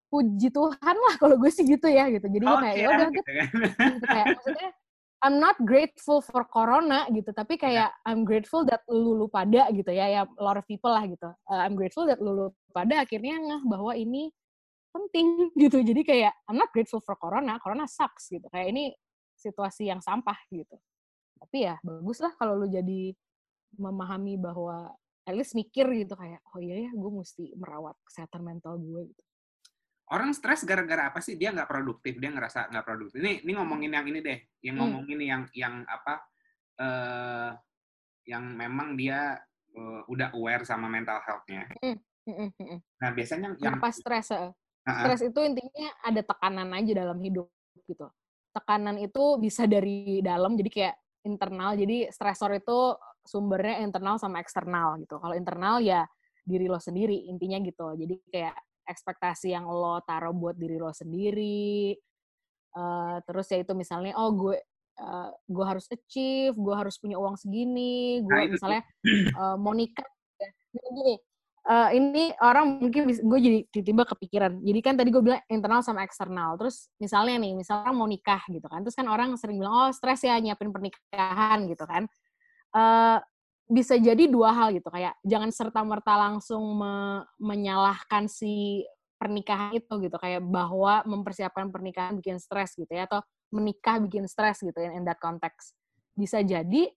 puji Tuhan lah kalau gue sih gitu ya gitu. Jadi gue kayak ya udah gitu. gitu kayak maksudnya I'm not grateful for corona gitu, tapi kayak yeah. I'm grateful that lu, lu pada gitu ya, ya a lot of people lah gitu. Uh, I'm grateful that lu, lu pada akhirnya ngeh bahwa ini penting gitu. Jadi kayak I'm not grateful for corona, corona sucks gitu. Kayak ini situasi yang sampah gitu. Tapi ya bagus lah kalau lu jadi memahami bahwa at least mikir gitu kayak oh iya ya gue mesti merawat kesehatan mental gue gitu orang stres gara-gara apa sih dia nggak produktif dia ngerasa nggak produktif ini ini ngomongin yang ini deh yang hmm. ngomongin yang yang apa uh, yang memang dia uh, udah aware sama mental health-nya hmm. Hmm. hmm. nah biasanya yang apa stres stres itu intinya ada tekanan aja dalam hidup gitu tekanan itu bisa dari dalam jadi kayak internal jadi stresor itu sumbernya internal sama eksternal gitu. Kalau internal ya diri lo sendiri intinya gitu. Jadi kayak ekspektasi yang lo taruh buat diri lo sendiri. Uh, terus ya itu misalnya oh gue uh, gue harus achieve, gue harus punya uang segini, gue nah, misalnya uh, mau nikah. Ya. Gini, uh, ini orang mungkin gue jadi tiba-tiba kepikiran. Jadi kan tadi gue bilang internal sama eksternal. Terus misalnya nih, misalnya mau nikah gitu kan. Terus kan orang sering bilang, oh stres ya nyiapin pernikahan gitu kan uh, bisa jadi dua hal gitu kayak jangan serta merta langsung me menyalahkan si pernikahan itu gitu kayak bahwa mempersiapkan pernikahan bikin stres gitu ya atau menikah bikin stres gitu ya in that context bisa jadi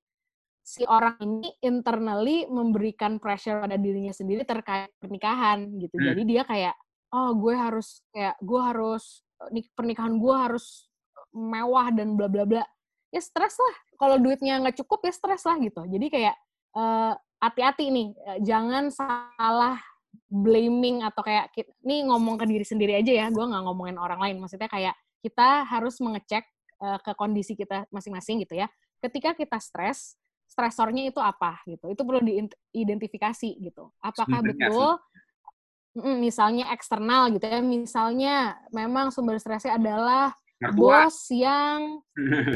si orang ini internally memberikan pressure pada dirinya sendiri terkait pernikahan gitu. Hmm. jadi dia kayak oh gue harus kayak gue harus pernikahan gue harus mewah dan bla bla bla. Ya stres lah. Kalau duitnya nggak cukup ya stres lah gitu. Jadi kayak eh, hati-hati nih. Eh, jangan salah blaming atau kayak ini ngomong ke diri sendiri aja ya. Gue nggak ngomongin orang lain. Maksudnya kayak kita harus mengecek uh, ke kondisi kita masing-masing gitu ya. Ketika kita stres stresornya itu apa gitu. Itu perlu diidentifikasi gitu. Apakah betul misalnya eksternal gitu ya. Misalnya memang sumber stresnya adalah mertua. bos yang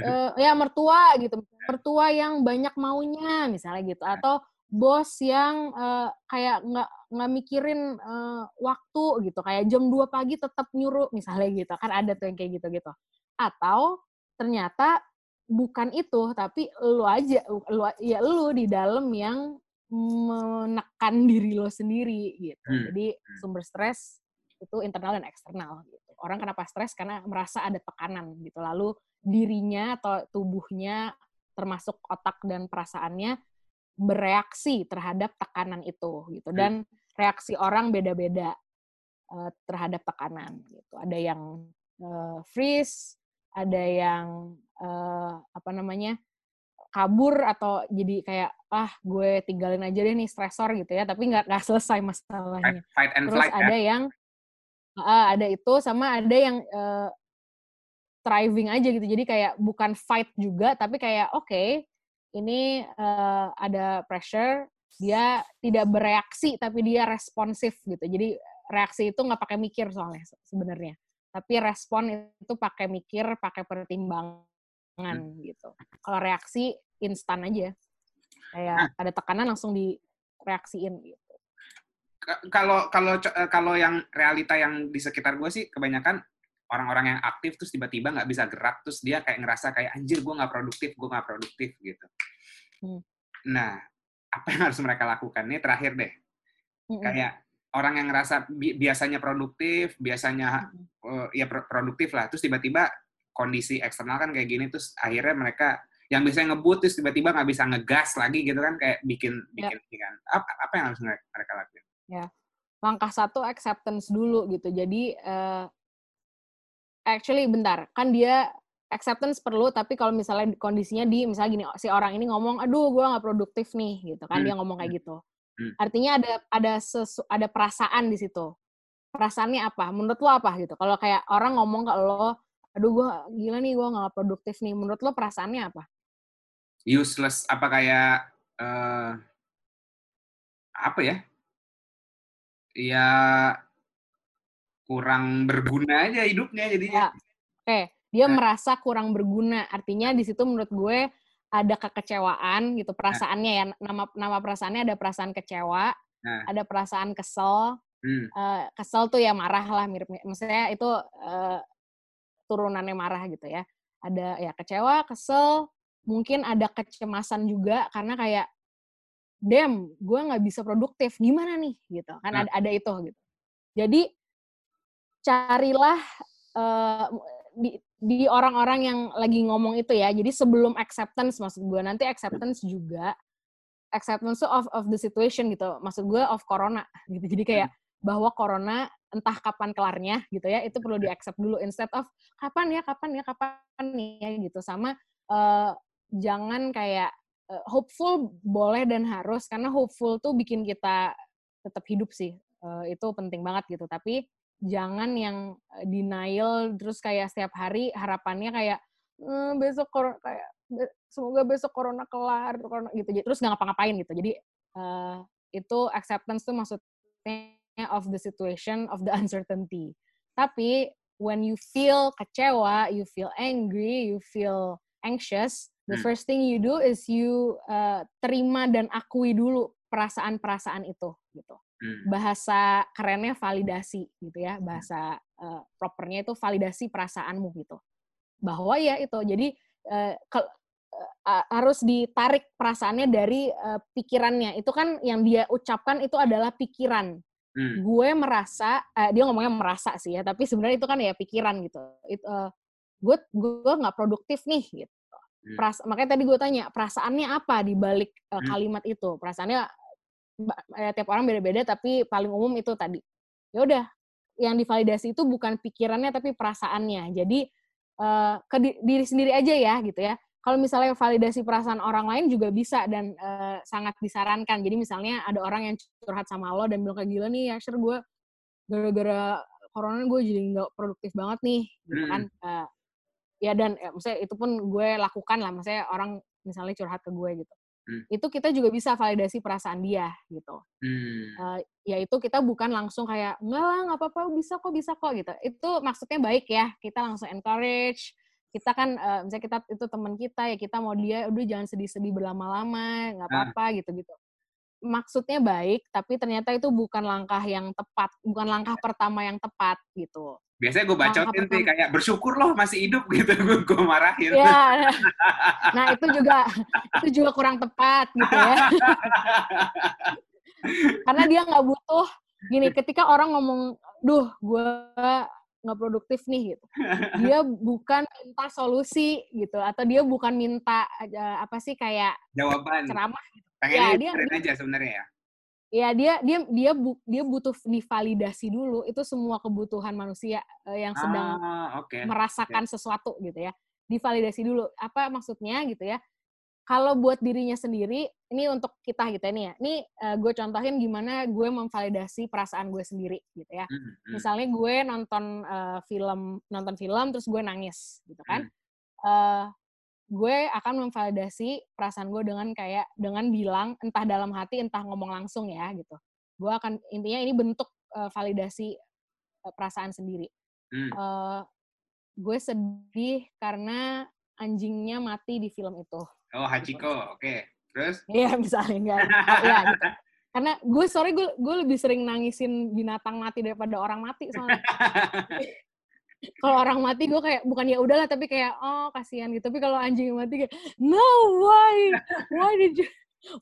uh, ya mertua gitu. Mertua yang banyak maunya misalnya gitu. Iya. atau bos yang uh, kayak nggak nggak mikirin uh, waktu gitu. Kayak jam 2 pagi tetap nyuruh misalnya gitu. Kan ada tuh yang kayak gitu gitu atau ternyata bukan itu tapi lu aja lu ya lu di dalam yang menekan diri lo sendiri gitu hmm. jadi hmm. sumber stres itu internal dan eksternal gitu orang kenapa stres karena merasa ada tekanan gitu lalu dirinya atau tubuhnya termasuk otak dan perasaannya bereaksi terhadap tekanan itu gitu hmm. dan reaksi orang beda-beda uh, terhadap tekanan gitu ada yang uh, freeze ada yang uh, apa namanya kabur atau jadi kayak ah gue tinggalin aja deh nih stresor gitu ya tapi nggak nggak selesai masalahnya. Fight and terus flight, ada ya? yang uh, ada itu sama ada yang uh, thriving aja gitu. Jadi kayak bukan fight juga tapi kayak oke okay, ini uh, ada pressure dia tidak bereaksi tapi dia responsif gitu. Jadi reaksi itu nggak pakai mikir soalnya sebenarnya. Tapi respon itu pakai mikir pakai pertimbangan hmm. gitu kalau reaksi instan aja kayak nah. ada tekanan langsung direaksiin gitu kalau kalau eh, kalau yang realita yang di sekitar gue sih kebanyakan orang-orang yang aktif terus tiba-tiba nggak bisa gerak terus dia kayak ngerasa kayak anjir gue nggak produktif gue nggak produktif gitu hmm. nah apa yang harus mereka lakukan ini terakhir deh hmm. kayak orang yang ngerasa bi biasanya produktif biasanya hmm. uh, ya pro produktif lah terus tiba-tiba kondisi eksternal kan kayak gini terus akhirnya mereka yang bisa ngebut terus tiba-tiba nggak bisa ngegas lagi gitu kan kayak bikin ya. bikin yeah. kan apa, apa yang harus mereka lakukan ya langkah satu acceptance dulu gitu jadi uh, actually bentar kan dia acceptance perlu tapi kalau misalnya kondisinya di misalnya gini si orang ini ngomong aduh gue nggak produktif nih gitu kan hmm. dia ngomong kayak gitu hmm. artinya ada ada sesu, ada perasaan di situ perasaannya apa menurut lo apa gitu kalau kayak orang ngomong ke lo aduh gue gila nih gue nggak produktif nih menurut lo perasaannya apa useless apa kayak uh, apa ya ya kurang berguna aja hidupnya jadinya. Ya. Oke, Dia Nah. merasa kurang berguna. Artinya di situ menurut gue ada kekecewaan gitu perasaannya ya. Nama nama perasaannya ada perasaan kecewa, Nah. ada perasaan kesel. Hmm. Eh, kesel tuh ya marah lah mirip maksudnya itu eh, turunannya marah gitu ya. Ada ya kecewa, kesel, mungkin ada kecemasan juga karena kayak damn, gue nggak bisa produktif. Gimana nih gitu. Kan Nah. ada ada itu gitu. Jadi carilah eh, di di orang-orang yang lagi ngomong itu ya. Jadi sebelum acceptance maksud gue nanti acceptance juga acceptance of of the situation gitu. Maksud gue of corona gitu. Jadi kayak bahwa corona entah kapan kelarnya gitu ya. Itu perlu di accept dulu instead of kapan ya, kapan ya, kapan ya gitu. Sama eh, jangan kayak eh, hopeful boleh dan harus karena hopeful tuh bikin kita tetap hidup sih. Eh, itu penting banget gitu. Tapi jangan yang denial terus kayak setiap hari harapannya kayak "Eh, besok corona kayak "Be- semoga besok corona kelar corona gitu Jadi- terus nggak ngapa-ngapain gitu jadi eh, itu acceptance tuh maksudnya of the situation of the uncertainty. Tapi when you feel kecewa you feel angry you feel anxious the Hmm. first thing you do is you eh, terima dan akui dulu perasaan-perasaan itu gitu. Hmm. bahasa kerennya validasi gitu ya. Bahasa eh, propernya itu validasi perasaanmu gitu. Bahwa ya itu jadi eh, a- harus ditarik perasaannya dari eh, pikirannya. Itu kan yang dia ucapkan itu adalah pikiran Hmm. gue merasa eh, dia ngomongnya merasa sih ya tapi sebenarnya itu kan ya pikiran gitu itu eh, gue gue nggak produktif nih gitu Hmm. Peras- makanya tadi gue tanya perasaannya apa di balik Hmm. kalimat itu perasaannya eh, tiap orang beda-beda tapi paling umum itu tadi ya udah yang divalidasi itu bukan pikirannya tapi perasaannya jadi eh, ke di- diri sendiri aja ya gitu ya kalau misalnya validasi perasaan orang lain juga bisa dan eh, sangat disarankan. Jadi misalnya ada orang yang curhat sama lo dan bilang kayak gila nih ya sure gue gara-gara corona gue jadi nggak produktif banget nih. Gitu Hmm. kan Eh, ya dan ya, maksudnya itu pun gue lakukan lah. Maksudnya orang misalnya curhat ke gue gitu. Hmm. itu kita juga bisa validasi perasaan dia gitu. Hmm. Eh, ya itu kita bukan langsung kayak enggak lah nggak apa-apa bisa kok bisa kok gitu. Itu maksudnya baik ya. Kita langsung encourage kita kan eh, misalnya kita itu teman kita ya kita mau dia udah jangan sedih-sedih berlama-lama nggak Ah. apa-apa gitu gitu maksudnya baik tapi ternyata itu bukan langkah yang tepat bukan langkah pertama yang tepat gitu Biasanya gue bacotin sih kayak bersyukur loh masih hidup gitu. Gue gue marahin. ya nah itu juga itu juga kurang tepat gitu ya karena dia nggak butuh gini ketika orang ngomong duh gue nggak produktif nih gitu dia bukan minta solusi gitu atau dia bukan minta eh, apa sih kayak Jawaban. ceramah Pengennya Ya, dia- dia- aja sebenarnya ya. ya dia dia dia bu- dia butuh divalidasi dulu itu semua kebutuhan manusia eh, yang sedang Ah, oke. merasakan sesuatu gitu ya divalidasi dulu apa maksudnya gitu ya kalau buat dirinya sendiri ini untuk kita gitu ya nih ya ini gue contohin gimana gue memvalidasi perasaan gue sendiri gitu ya Hmm, hmm. misalnya gue nonton eh, film nonton film terus gue nangis gitu kan. Eh, gue akan memvalidasi perasaan gue dengan kayak dengan bilang entah dalam hati entah ngomong langsung ya gitu gue akan intinya ini bentuk eh, validasi eh, perasaan sendiri. Eh, gue sedih karena anjingnya mati di film itu Oh, Hachiko. Oke. Terus? Iya misalnya enggak ya gitu. Karena gue sorry gue gue lebih sering nangisin binatang mati daripada orang mati soalnya. Kalau orang mati gue kayak bukan ya udahlah tapi kayak oh kasihan gitu. Tapi kalau anjing mati kayak no why? Why did you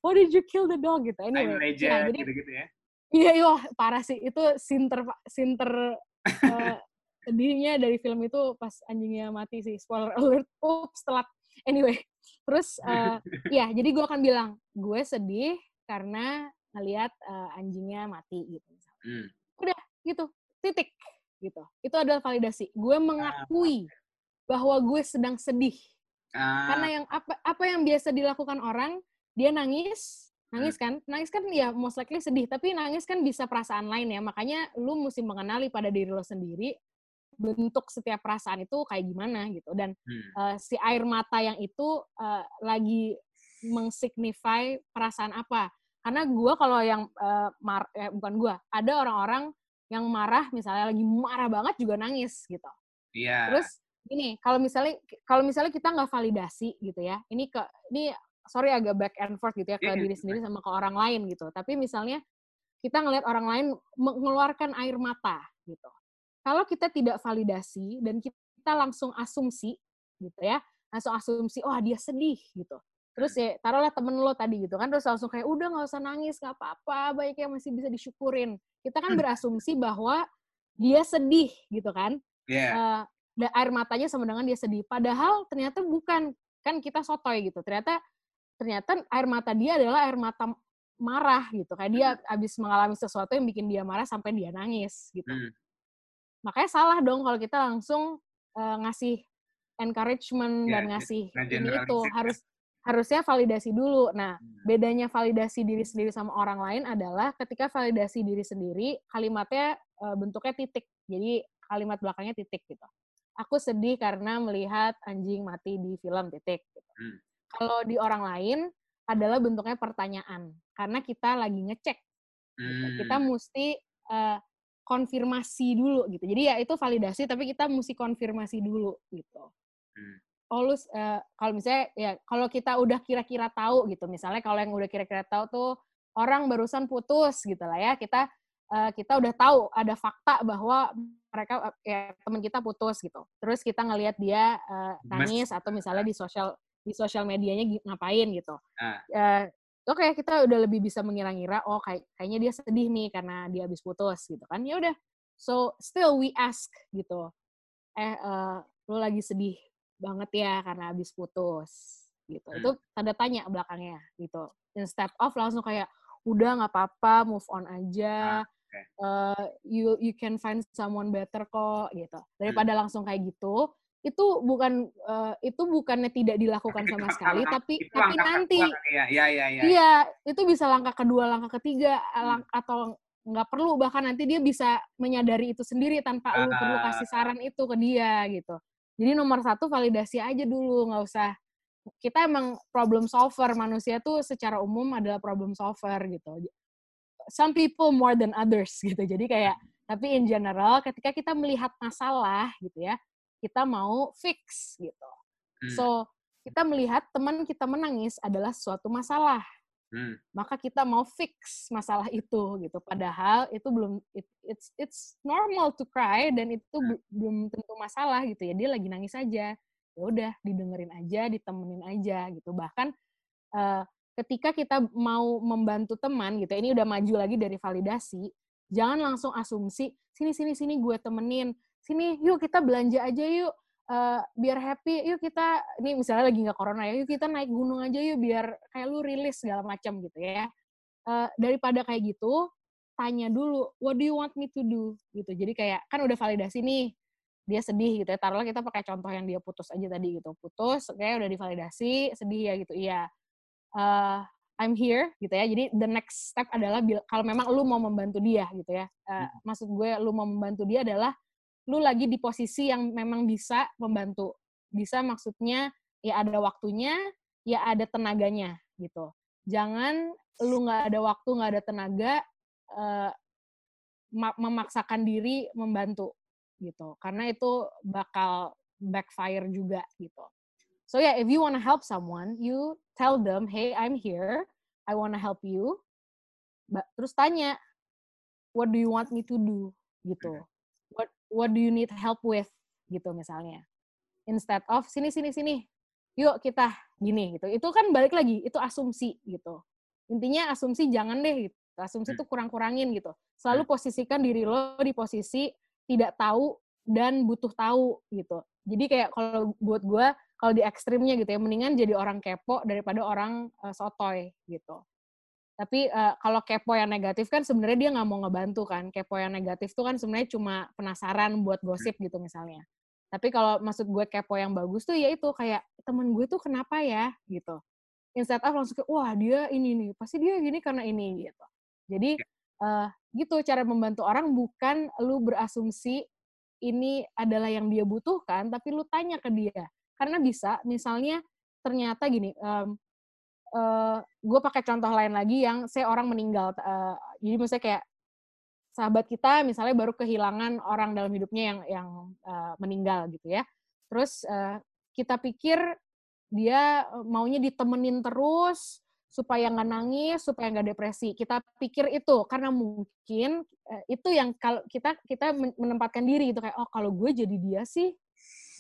why did you kill the dog? Gitu. Anyway legend ya, jadi gitu-gitu ya. iya iya parah sih. Itu sinter sinter eh, sedihnya dari film itu pas anjingnya mati sih. Spoiler alert. Oops telat anyway terus eh, ya jadi gue akan bilang gue sedih karena ngelihat eh, anjingnya mati gitu Hmm. gitu titik gitu. Itu adalah validasi. Gue mengakui bahwa gue sedang sedih. Ah, karena yang apa apa yang biasa dilakukan orang dia nangis nangis kan? Nangis kan ya most likely sedih tapi nangis kan bisa perasaan lain ya. Makanya lu mesti mengenali pada diri lo sendiri bentuk setiap perasaan itu kayak gimana gitu dan hmm. eh, si air mata yang itu eh, lagi mengsignify perasaan apa karena gue kalau yang eh, mar eh, bukan gue ada orang-orang yang marah misalnya lagi marah banget juga nangis gitu Iya. terus Gini, kalau misalnya kalau misalnya kita nggak validasi gitu ya, ini ke ini sorry agak back and forth gitu ya ke Iya, iya, diri sendiri sama ke orang lain gitu. Tapi misalnya kita ngelihat orang lain mengeluarkan air mata gitu. Kalau kita tidak validasi dan kita langsung asumsi gitu ya, langsung asumsi, oh dia sedih gitu. Terus ya taruhlah temen lo tadi gitu kan, terus langsung kayak udah nggak usah nangis, nggak apa-apa, baiknya masih bisa disyukurin. Kita kan berasumsi bahwa dia sedih gitu kan. Yeah. Uh, air matanya sama dengan dia sedih. Padahal ternyata bukan. Kan kita sotoy gitu. Ternyata ternyata air mata dia adalah air mata marah gitu. Kayak dia habis mengalami sesuatu yang bikin dia marah sampai dia nangis gitu. Hmm. Makanya salah dong kalau kita langsung uh, ngasih encouragement yeah, dan ngasih ini itu harus harusnya validasi dulu. Nah, hmm. bedanya validasi diri sendiri sama orang lain adalah ketika validasi diri sendiri, kalimatnya e, bentuknya titik. Jadi kalimat belakangnya titik gitu. Aku sedih karena melihat anjing mati di film titik. Gitu. Hmm. Kalau di orang lain adalah bentuknya pertanyaan, karena kita lagi ngecek. Gitu. Kita hmm. mesti uh, konfirmasi dulu gitu. Jadi ya itu validasi, tapi kita mesti konfirmasi dulu gitu. Hmm oh lu uh, kalau misalnya ya kalau kita udah kira-kira tahu gitu misalnya kalau yang udah kira-kira tahu tuh orang barusan putus gitu lah ya kita uh, kita udah tahu ada fakta bahwa mereka ya teman kita putus gitu terus kita ngelihat dia uh, nangis atau misalnya di sosial di sosial medianya ngapain gitu uh. uh, oke okay, kita udah lebih bisa mengira-ngira oh kayak kayaknya dia sedih nih karena dia habis putus gitu kan ya udah so still we ask gitu eh uh, lo lagi sedih banget ya karena habis putus gitu. Hmm. Itu tanda tanya belakangnya gitu. Instead of langsung kayak udah nggak apa-apa, move on aja. Ah, okay. uh, you you can find someone better kok gitu. Daripada hmm. langsung kayak gitu, itu bukan uh, itu bukannya tidak dilakukan sama sekali tapi tapi nanti ya, ya, ya, ya. iya itu bisa langkah kedua langkah ketiga hmm. atau nggak perlu bahkan nanti dia bisa menyadari itu sendiri tanpa uh, lu perlu kasih saran itu ke dia gitu jadi nomor satu validasi aja dulu, nggak usah kita emang problem solver manusia tuh secara umum adalah problem solver gitu. Some people more than others gitu. Jadi kayak tapi in general ketika kita melihat masalah gitu ya, kita mau fix gitu. Hmm. So kita melihat teman kita menangis adalah suatu masalah hmm. maka kita mau fix masalah itu gitu padahal itu belum it, it's it's normal to cry dan itu hmm. belum tentu masalah gitu ya dia lagi nangis aja ya udah didengerin aja ditemenin aja gitu bahkan uh, ketika kita mau membantu teman gitu ini udah maju lagi dari validasi jangan langsung asumsi sini sini sini gue temenin sini yuk kita belanja aja yuk uh, biar happy yuk kita ini misalnya lagi nggak corona ya yuk kita naik gunung aja yuk biar kayak lu rilis segala macam gitu ya. Uh, daripada kayak gitu tanya dulu what do you want me to do? Gitu. Jadi kayak kan udah validasi nih dia sedih gitu ya taruhlah kita pakai contoh yang dia putus aja tadi gitu. Putus kayak udah divalidasi sedih ya gitu iya. Uh, I'm here gitu ya. Jadi the next step adalah kalau memang lu mau membantu dia gitu ya. Uh, maksud gue lu mau membantu dia adalah lu lagi di posisi yang memang bisa membantu. Bisa maksudnya ya ada waktunya, ya ada tenaganya gitu. Jangan lu nggak ada waktu, nggak ada tenaga, uh, memaksakan diri membantu gitu. Karena itu bakal backfire juga gitu. So yeah, if you wanna help someone, you tell them, hey, I'm here, I wanna help you. Terus tanya, what do you want me to do? Gitu what do you need help with? Gitu misalnya. Instead of sini sini sini yuk kita gini gitu. Itu kan balik lagi itu asumsi gitu. Intinya asumsi jangan deh gitu. Asumsi itu hmm. kurang-kurangin gitu. Selalu hmm. posisikan diri lo di posisi tidak tahu dan butuh tahu gitu. Jadi kayak kalau buat gue kalau di ekstrimnya gitu ya mendingan jadi orang kepo daripada orang uh, sotoy gitu tapi uh, kalau kepo yang negatif kan sebenarnya dia nggak mau ngebantu kan. Kepo yang negatif tuh kan sebenarnya cuma penasaran buat gosip gitu misalnya. Tapi kalau maksud gue kepo yang bagus tuh ya itu kayak temen gue tuh kenapa ya gitu. Instead of langsung kayak wah dia ini nih, pasti dia gini karena ini gitu. Jadi uh, gitu cara membantu orang bukan lu berasumsi ini adalah yang dia butuhkan, tapi lu tanya ke dia. Karena bisa misalnya ternyata gini, um, uh, eh, gue pakai contoh lain lagi yang saya orang meninggal. Uh, jadi misalnya kayak sahabat kita misalnya baru kehilangan orang dalam hidupnya yang yang uh, meninggal gitu ya. terus uh, kita pikir dia maunya ditemenin terus supaya nggak nangis, supaya nggak depresi. Kita pikir itu karena mungkin uh, itu yang kalau kita kita menempatkan diri gitu kayak oh kalau gue jadi dia sih,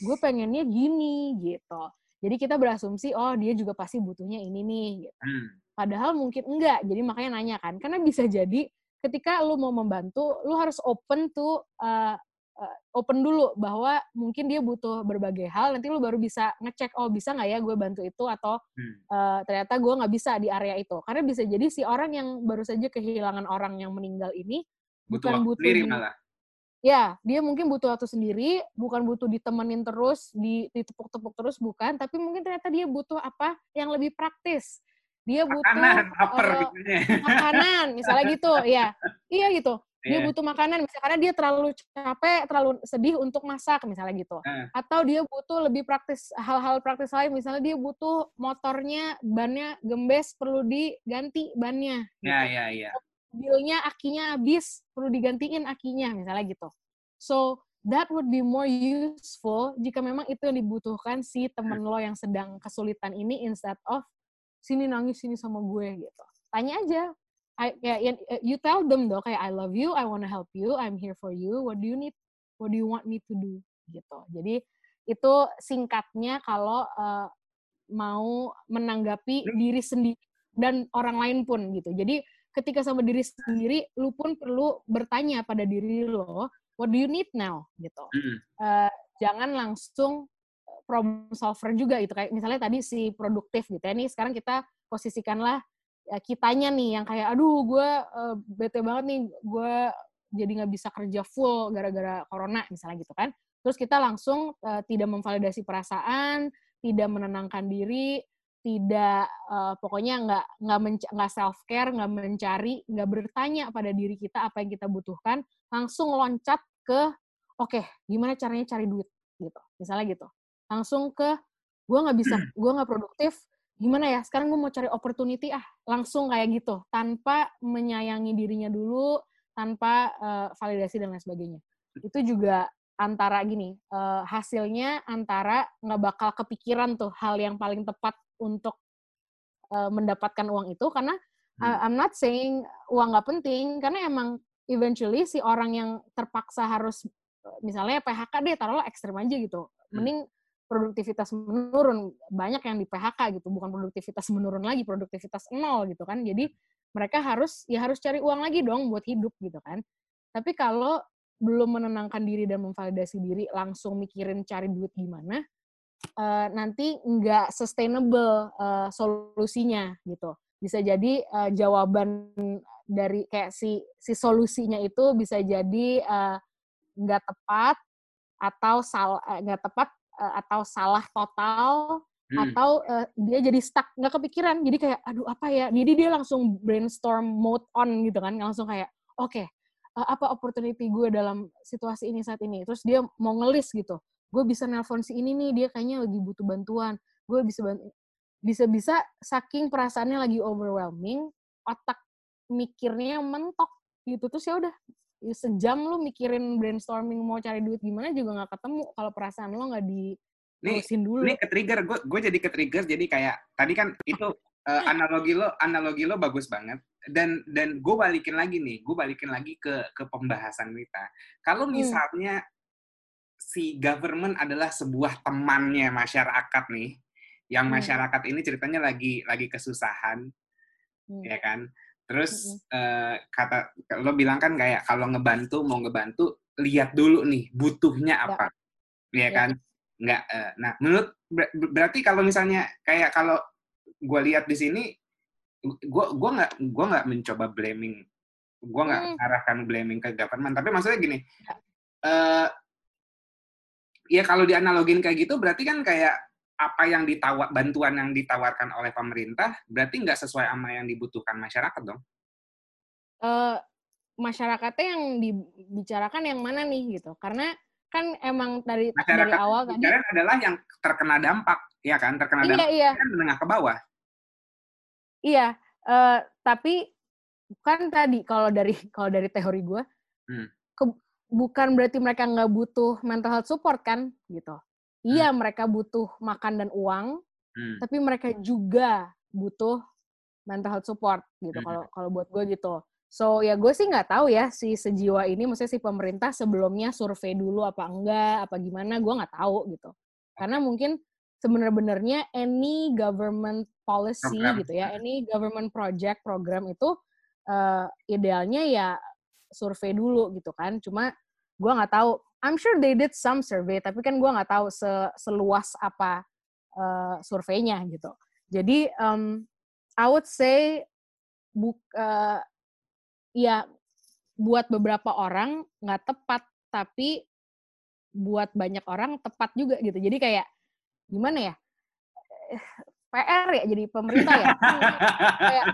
gue pengennya gini gitu. Jadi kita berasumsi oh dia juga pasti butuhnya ini nih gitu. Hmm. Padahal mungkin enggak. Jadi makanya nanya kan. Karena bisa jadi ketika lu mau membantu, lu harus open tuh uh, uh, open dulu bahwa mungkin dia butuh berbagai hal nanti lu baru bisa ngecek oh bisa nggak ya gue bantu itu atau hmm. uh, ternyata gue nggak bisa di area itu karena bisa jadi si orang yang baru saja kehilangan orang yang meninggal ini butuh bukan butuh sendiri malah ya dia mungkin butuh waktu sendiri bukan butuh ditemenin terus di ditepuk-tepuk terus bukan. Tapi mungkin ternyata dia butuh apa? Yang lebih praktis. Dia butuh makanan, uh, makanan misalnya gitu ya. Iya gitu. Dia yeah. butuh makanan misalnya karena dia terlalu capek terlalu sedih untuk masak misalnya gitu. Uh. atau dia butuh lebih praktis hal-hal praktis lain misalnya dia butuh motornya bannya gembes perlu diganti bannya ya ya ya mobilnya akinya habis perlu digantiin akinya misalnya gitu so that would be more useful jika memang itu yang dibutuhkan si temen lo yang sedang kesulitan ini instead of sini nangis sini sama gue gitu tanya aja I, eh, you tell them though kayak I love you, I wanna help you, I'm here for you. What do you need? What do you want me to do? Gitu. Jadi itu singkatnya kalau uh, mau menanggapi diri sendiri dan orang lain pun gitu. Jadi ketika sama diri sendiri, lu pun perlu bertanya pada diri lo, what do you need now? Gitu. Uh, jangan langsung problem solver juga gitu kayak misalnya tadi si produktif gitu ya. Ini sekarang kita posisikanlah ya kitanya nih yang kayak aduh gue uh, bete banget nih gue jadi nggak bisa kerja full gara-gara corona misalnya gitu kan terus kita langsung uh, tidak memvalidasi perasaan tidak menenangkan diri tidak uh, pokoknya nggak nggak nggak self care nggak mencari nggak bertanya pada diri kita apa yang kita butuhkan langsung loncat ke oke okay, gimana caranya cari duit? gitu misalnya gitu. Langsung ke gue nggak bisa gue nggak produktif gimana ya? Sekarang gue mau cari opportunity ah. Langsung kayak gitu tanpa menyayangi dirinya dulu tanpa uh, validasi dan lain sebagainya. Itu juga antara gini uh, hasilnya antara nggak bakal kepikiran tuh hal yang paling tepat untuk uh, mendapatkan uang itu karena uh, I'm not saying uang nggak penting karena emang eventually si orang yang terpaksa harus misalnya PHK deh taruhlah ekstrim aja gitu. Hmm. mending produktivitas menurun banyak yang di PHK gitu bukan produktivitas menurun lagi produktivitas nol gitu kan. Jadi mereka harus ya harus cari uang lagi dong buat hidup gitu kan. Tapi kalau belum menenangkan diri dan memvalidasi diri langsung mikirin cari duit gimana uh, nanti nggak sustainable uh, solusinya gitu. Bisa jadi uh, jawaban dari kayak si si solusinya itu bisa jadi nggak uh, tepat atau salah nggak tepat uh, atau salah total hmm. atau uh, dia jadi stuck nggak kepikiran. Jadi kayak aduh apa ya? Jadi dia langsung brainstorm mode on gitu kan. Langsung kayak oke okay, uh, apa opportunity gue dalam situasi ini saat ini? Terus dia mau ngelis gitu gue bisa nelpon si ini nih dia kayaknya lagi butuh bantuan gue bisa bantu bisa-bisa saking perasaannya lagi overwhelming otak mikirnya mentok gitu terus ya udah Ya, sejam lu mikirin brainstorming mau cari duit gimana juga nggak ketemu kalau perasaan lo nggak di nih, dulu. Ini ke trigger, gue gue jadi ke trigger jadi kayak tadi kan itu uh, analogi lo analogi lo bagus banget dan dan gue balikin lagi nih, gue balikin lagi ke ke pembahasan kita. Kalau hmm. misalnya hmm. Si government adalah sebuah temannya masyarakat nih, yang hmm. masyarakat ini ceritanya lagi lagi kesusahan, hmm. ya kan? Terus uh, kata lo bilang kan kayak kalau ngebantu mau ngebantu lihat dulu nih butuhnya ya. apa, ya, ya kan? Nggak. Uh, nah, menurut ber berarti kalau misalnya kayak kalau gue lihat di sini, gue gua nggak gua nggak mencoba blaming, gue nggak hmm. arahkan blaming ke government, tapi maksudnya gini, ya. Uh, ya kalau dianalogin kayak gitu berarti kan kayak apa yang ditawar bantuan yang ditawarkan oleh pemerintah berarti nggak sesuai sama yang dibutuhkan masyarakat dong? Uh, masyarakatnya yang dibicarakan yang mana nih gitu? Karena kan emang dari masyarakat dari awal tadi adalah yang terkena dampak, ya kan? Terkena iya, dampak iya. kan menengah ke bawah. Iya, uh, tapi kan tadi kalau dari kalau dari teori gue, hmm. Bukan berarti mereka nggak butuh mental health support kan, gitu iya mereka butuh makan dan uang, Hmm. tapi mereka juga butuh mental health support gitu. Hmm. Kalau kalau buat gue gitu. So ya gue sih nggak tahu ya si sejiwa ini, maksudnya si pemerintah sebelumnya survei dulu apa enggak, apa gimana, gue nggak tahu gitu. Karena mungkin sebenarnya any government policy Program. gitu ya, any government project program itu eh, idealnya ya survei dulu gitu kan. Cuma gue nggak tahu. I'm sure they did some survey, tapi kan gue nggak tahu se- seluas apa eh, surveinya gitu. Jadi um, I would say buk, eh, ya buat beberapa orang nggak tepat, tapi buat banyak orang tepat juga gitu. Jadi kayak gimana ya? PR ya jadi pemerintah ya. Kayak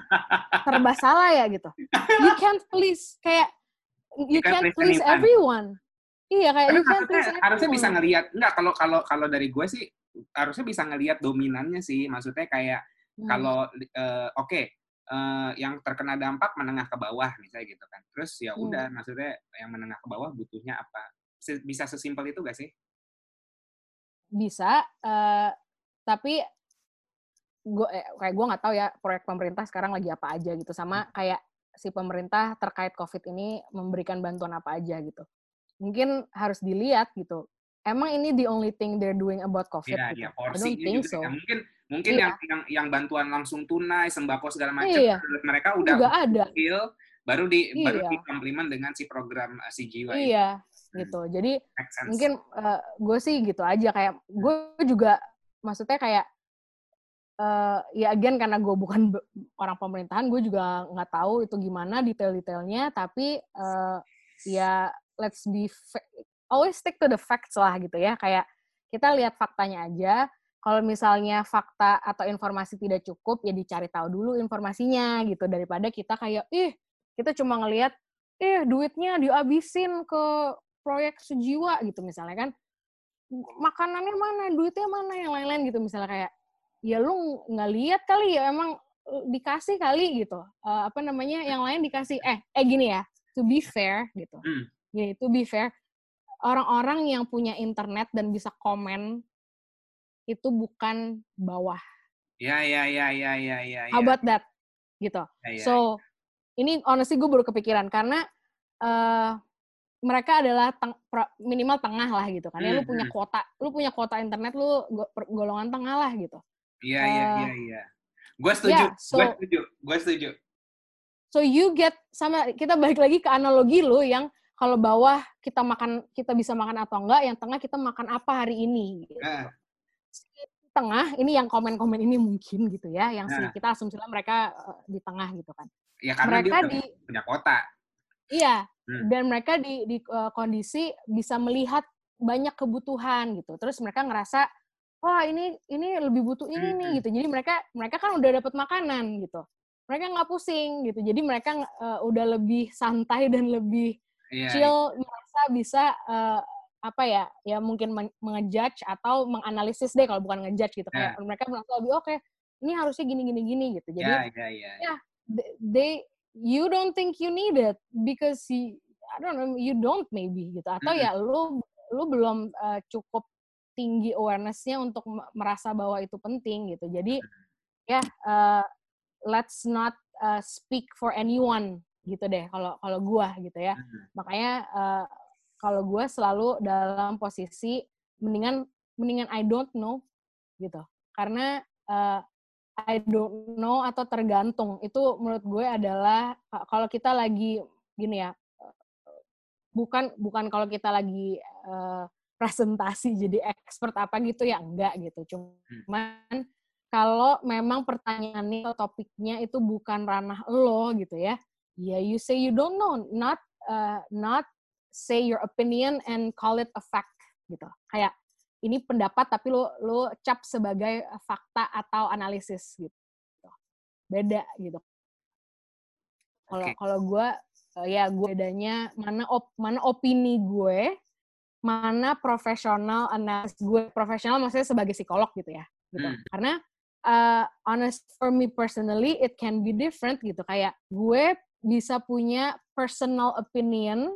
serba salah ya gitu. You can't please kayak you, can't can't please anyone. everyone. Iya kayak Tapi you can't please harusnya bisa everyone. ngelihat enggak kalau kalau kalau dari gue sih harusnya bisa ngelihat dominannya sih. Maksudnya kayak Hmm. kalau eh, oke eh, yang terkena dampak menengah ke bawah misalnya gitu kan. Terus ya Hmm. udah maksudnya yang menengah ke bawah butuhnya apa? Bisa sesimpel itu gak sih? bisa eh, tapi gue eh, kayak gue nggak tahu ya proyek pemerintah sekarang lagi apa aja gitu sama kayak si pemerintah terkait covid ini memberikan bantuan apa aja gitu mungkin harus dilihat gitu emang ini the only thing they're doing about covid Iya, gitu iya, porsinya juga. so ya. Mungkin mungkin Iya. yang, yang yang bantuan langsung tunai, sembako segala macam Iya. menurut mereka udah juga ada baru di baru Iya. dikomplimen dengan si program uh, si jiwa iya Hmm. gitu jadi mungkin gue sih gitu aja kayak gue juga maksudnya kayak eh ya again karena gue bukan orang pemerintahan gue juga nggak tahu itu gimana detail-detailnya tapi eh ya let's be always stick to the facts lah gitu ya. Kayak kita lihat faktanya aja. Kalau misalnya fakta atau informasi tidak cukup ya dicari tahu dulu informasinya gitu. Daripada kita kayak ih kita cuma ngelihat ih duitnya dihabisin ke proyek sejiwa gitu misalnya kan. Makanannya mana duitnya mana yang lain-lain gitu misalnya kayak ya lu nggak lihat kali ya emang eh, dikasih kali gitu Eh, apa namanya yang lain dikasih eh eh gini ya to be fair gitu Hmm. gini to be fair orang-orang yang punya internet dan bisa komen itu bukan bawah Ya ya ya ya ya ya. how ya, about that gitu ya, ya. So ini honestly gue baru kepikiran karena eh mereka adalah teng- minimal tengah lah gitu kan. Ya lu Hmm, punya hmm. kuota, lu punya kuota internet lu golongan tengah lah gitu. Iya iya eh, iya iya. Gue setuju, yeah, so- gue setuju, gue setuju. So you get sama kita balik lagi ke analogi lu yang kalau bawah kita makan kita bisa makan atau enggak, yang tengah kita makan apa hari ini. Gitu. Nah, Tengah ini yang komen-komen ini mungkin gitu ya, yang si Nah. kita asumsinya mereka eh, di tengah gitu kan. ya karena mereka dia di punya kota. Iya, Hmm. dan mereka di di uh, kondisi bisa melihat banyak kebutuhan gitu. Terus mereka ngerasa, wah ini ini lebih butuh ini nih Hmm. gitu. Jadi mereka mereka kan udah dapat makanan gitu. Mereka nggak pusing gitu. Jadi mereka uh, udah lebih santai dan lebih Iya. chill, merasa bisa uh, apa ya, ya mungkin men- mengejudge atau menganalisis deh kalau bukan ngejudge gitu. Kayak mereka merasa lebih oke, ini harusnya gini gini gini gitu. Jadi Ya ya ya. Ya. th- they you don't think you need it because you, I don't know you don't maybe gitu atau Mm-mm. ya lu lu belum uh, cukup tinggi awareness-nya untuk me- merasa bahwa itu penting gitu. Jadi ya uh, let's not uh, speak for anyone gitu deh kalau kalau gua gitu ya. Makanya uh, kalau gua selalu dalam posisi mendingan mendingan I don't know gitu. Karena uh, I don't know atau tergantung itu menurut gue adalah kalau kita lagi gini ya bukan bukan kalau kita lagi uh, presentasi jadi expert apa gitu ya enggak gitu. Cuman kalau memang pertanyaannya atau topiknya itu bukan ranah lo gitu ya ya you say you don't know not uh, not say your opinion and call it a fact gitu. Kayak ini pendapat tapi lo lo cap sebagai fakta atau analisis gitu. Beda gitu. Kalau Oke. kalau gue ya gue bedanya mana op, mana opini gue mana profesional analis gue profesional maksudnya sebagai psikolog gitu ya gitu Hmm. karena uh, honest for me personally it can be different gitu kayak gue bisa punya personal opinion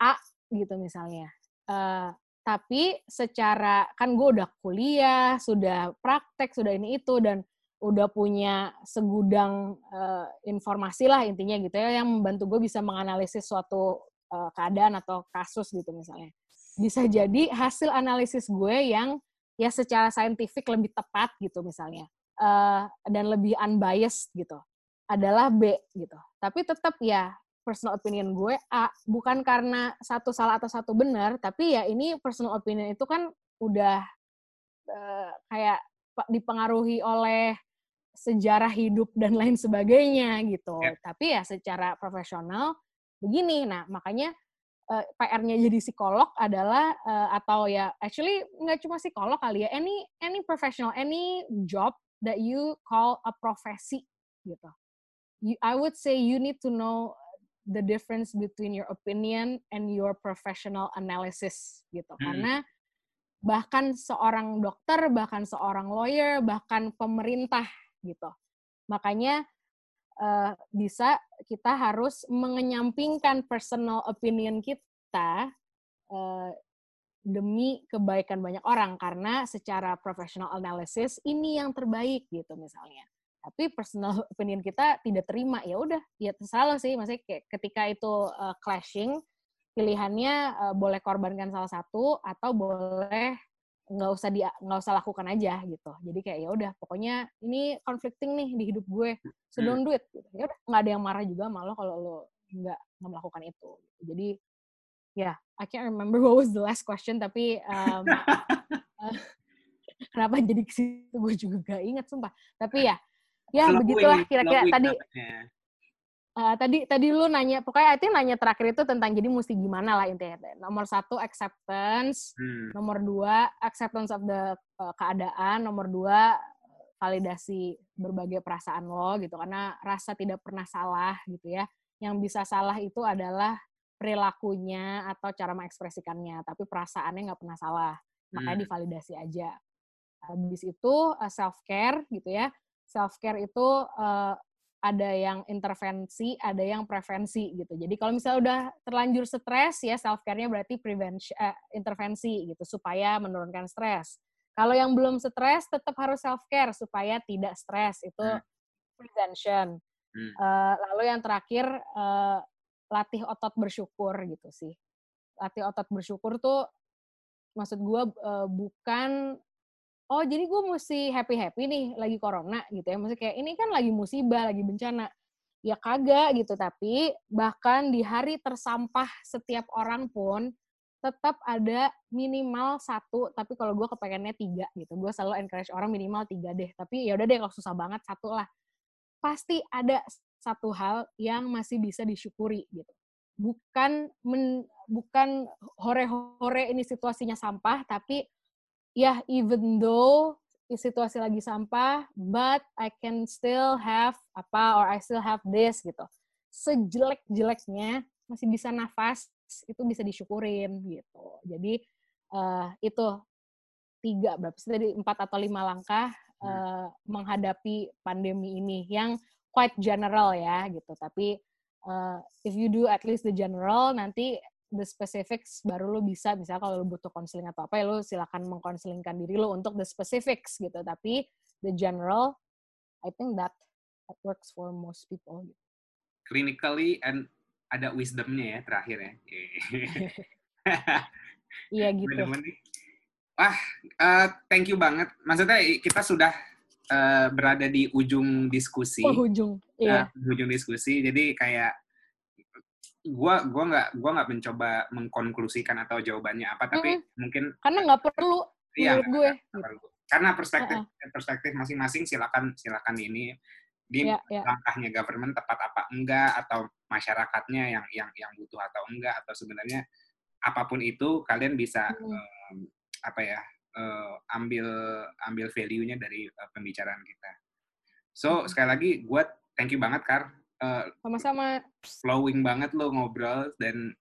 A gitu misalnya Uh, tapi secara kan gue udah kuliah, sudah praktek, sudah ini itu dan udah punya segudang uh, informasi lah intinya gitu ya yang membantu gue bisa menganalisis suatu uh, keadaan atau kasus gitu misalnya. Bisa jadi hasil analisis gue yang ya secara saintifik lebih tepat gitu misalnya uh, dan lebih unbiased gitu adalah B gitu. Tapi tetap ya personal opinion gue A bukan karena satu salah atau satu benar tapi ya ini personal opinion itu kan udah uh, kayak dipengaruhi oleh sejarah hidup dan lain sebagainya gitu yeah. tapi ya secara profesional begini nah makanya uh, PR-nya jadi psikolog adalah uh, atau ya actually nggak cuma psikolog kali ya any any professional any job that you call a profesi gitu you, I would say you need to know the difference between your opinion and your professional analysis gitu. Hmm. Karena bahkan seorang dokter, bahkan seorang lawyer, bahkan pemerintah gitu. Makanya uh, bisa kita harus mengenyampingkan personal opinion kita uh, demi kebaikan banyak orang. Karena secara professional analysis ini yang terbaik gitu misalnya. Tapi personal opinion kita tidak terima. Ya udah ya terserah sih. Maksudnya kayak ketika itu uh, clashing pilihannya uh, boleh korbankan salah satu atau boleh nggak usah dia nggak usah lakukan aja gitu. Jadi kayak ya udah pokoknya ini conflicting nih di hidup gue so hmm. don't do it gitu. ya udah nggak ada yang marah juga malah kalau lo nggak nggak melakukan itu. Jadi ya yeah, I can't remember what was the last question tapi um, uh, kenapa jadi ke situ? Gue juga gak ingat sumpah. Tapi ya ya begitulah kira-kira tadi uh, tadi tadi lu nanya pokoknya itu nanya terakhir itu tentang jadi mesti gimana lah intinya nomor satu acceptance. Hmm. nomor dua acceptance of the uh, keadaan. Nomor dua validasi berbagai perasaan lo gitu karena rasa tidak pernah salah gitu ya. Yang bisa salah itu adalah perilakunya atau cara mengekspresikannya tapi perasaannya nggak pernah salah. Makanya hmm. divalidasi aja. Habis itu uh, self care gitu ya. Self care itu uh, ada yang intervensi, ada yang prevensi gitu. Jadi kalau misalnya udah terlanjur stres ya self care-nya berarti prevention uh, intervensi gitu supaya menurunkan stres. Kalau yang belum stres tetap harus self care supaya tidak stres itu hmm. prevention. Hmm. Uh, lalu yang terakhir uh, latih otot bersyukur gitu sih. Latih otot bersyukur tuh maksud gue uh, bukan oh jadi gue mesti happy happy nih lagi corona gitu ya. Maksudnya kayak ini kan lagi musibah lagi bencana. Ya kagak gitu tapi bahkan di hari tersampah setiap orang pun tetap ada minimal satu tapi kalau gue kepengennya tiga gitu. Gue selalu encourage orang minimal tiga deh. Tapi ya udah deh kalau susah banget satu lah. Pasti ada satu hal yang masih bisa disyukuri gitu. Bukan men, bukan hore-hore ini situasinya sampah tapi ya even though situasi lagi sampah, but I can still have apa or I still have this gitu. Sejelek-jeleknya masih bisa nafas, itu bisa disyukurin gitu. Jadi uh, itu tiga berapa sih tadi empat atau lima langkah uh, menghadapi pandemi ini yang quite general ya gitu. Tapi uh, if you do at least the general nanti the specifics baru lo bisa misalnya kalau lo butuh konseling atau apa ya lo silakan mengkonselingkan diri lo untuk the specifics gitu. Tapi the general I think that that works for most people gitu. clinically and ada wisdomnya ya terakhir ya. Iya gitu. Wah uh, thank you banget. Maksudnya kita sudah uh, berada di ujung diskusi. Oh, ujung iya. Uh, ujung diskusi. Jadi kayak gua gua nggak gua nggak mencoba mengkonklusikan atau jawabannya apa tapi hmm. mungkin karena nggak perlu iya gue gak perlu. karena perspektif uh -uh. perspektif masing-masing silakan silakan ini di yeah, yeah. langkahnya government tepat apa enggak atau masyarakatnya yang yang yang butuh atau enggak atau sebenarnya apa pun itu kalian bisa hmm. um, apa ya uh, ambil ambil value-nya dari uh, pembicaraan kita so sekali lagi gue thank you banget kar eh, sama-sama flowing banget lo ngobrol dan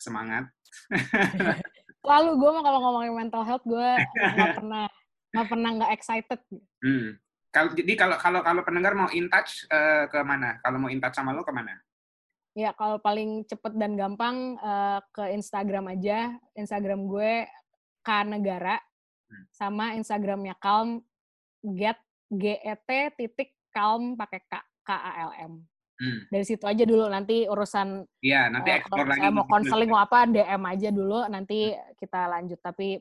semangat lalu gue mah kalau ngomongin mental health gue nggak pernah nggak pernah nggak excited hmm. kalau jadi kalau kalau kalau pendengar mau in touch uh, ke mana kalau mau in touch sama lo ke mana ya kalau paling cepet dan gampang uh, ke Instagram aja Instagram gue K negara Hmm. sama Instagramnya Calm get g e t titik Calm pakai k k a l m. Hmm. Dari situ aja dulu nanti urusan Iya, nanti eh, explore kalau lagi. mau konseling mau apa DM aja dulu nanti kita lanjut tapi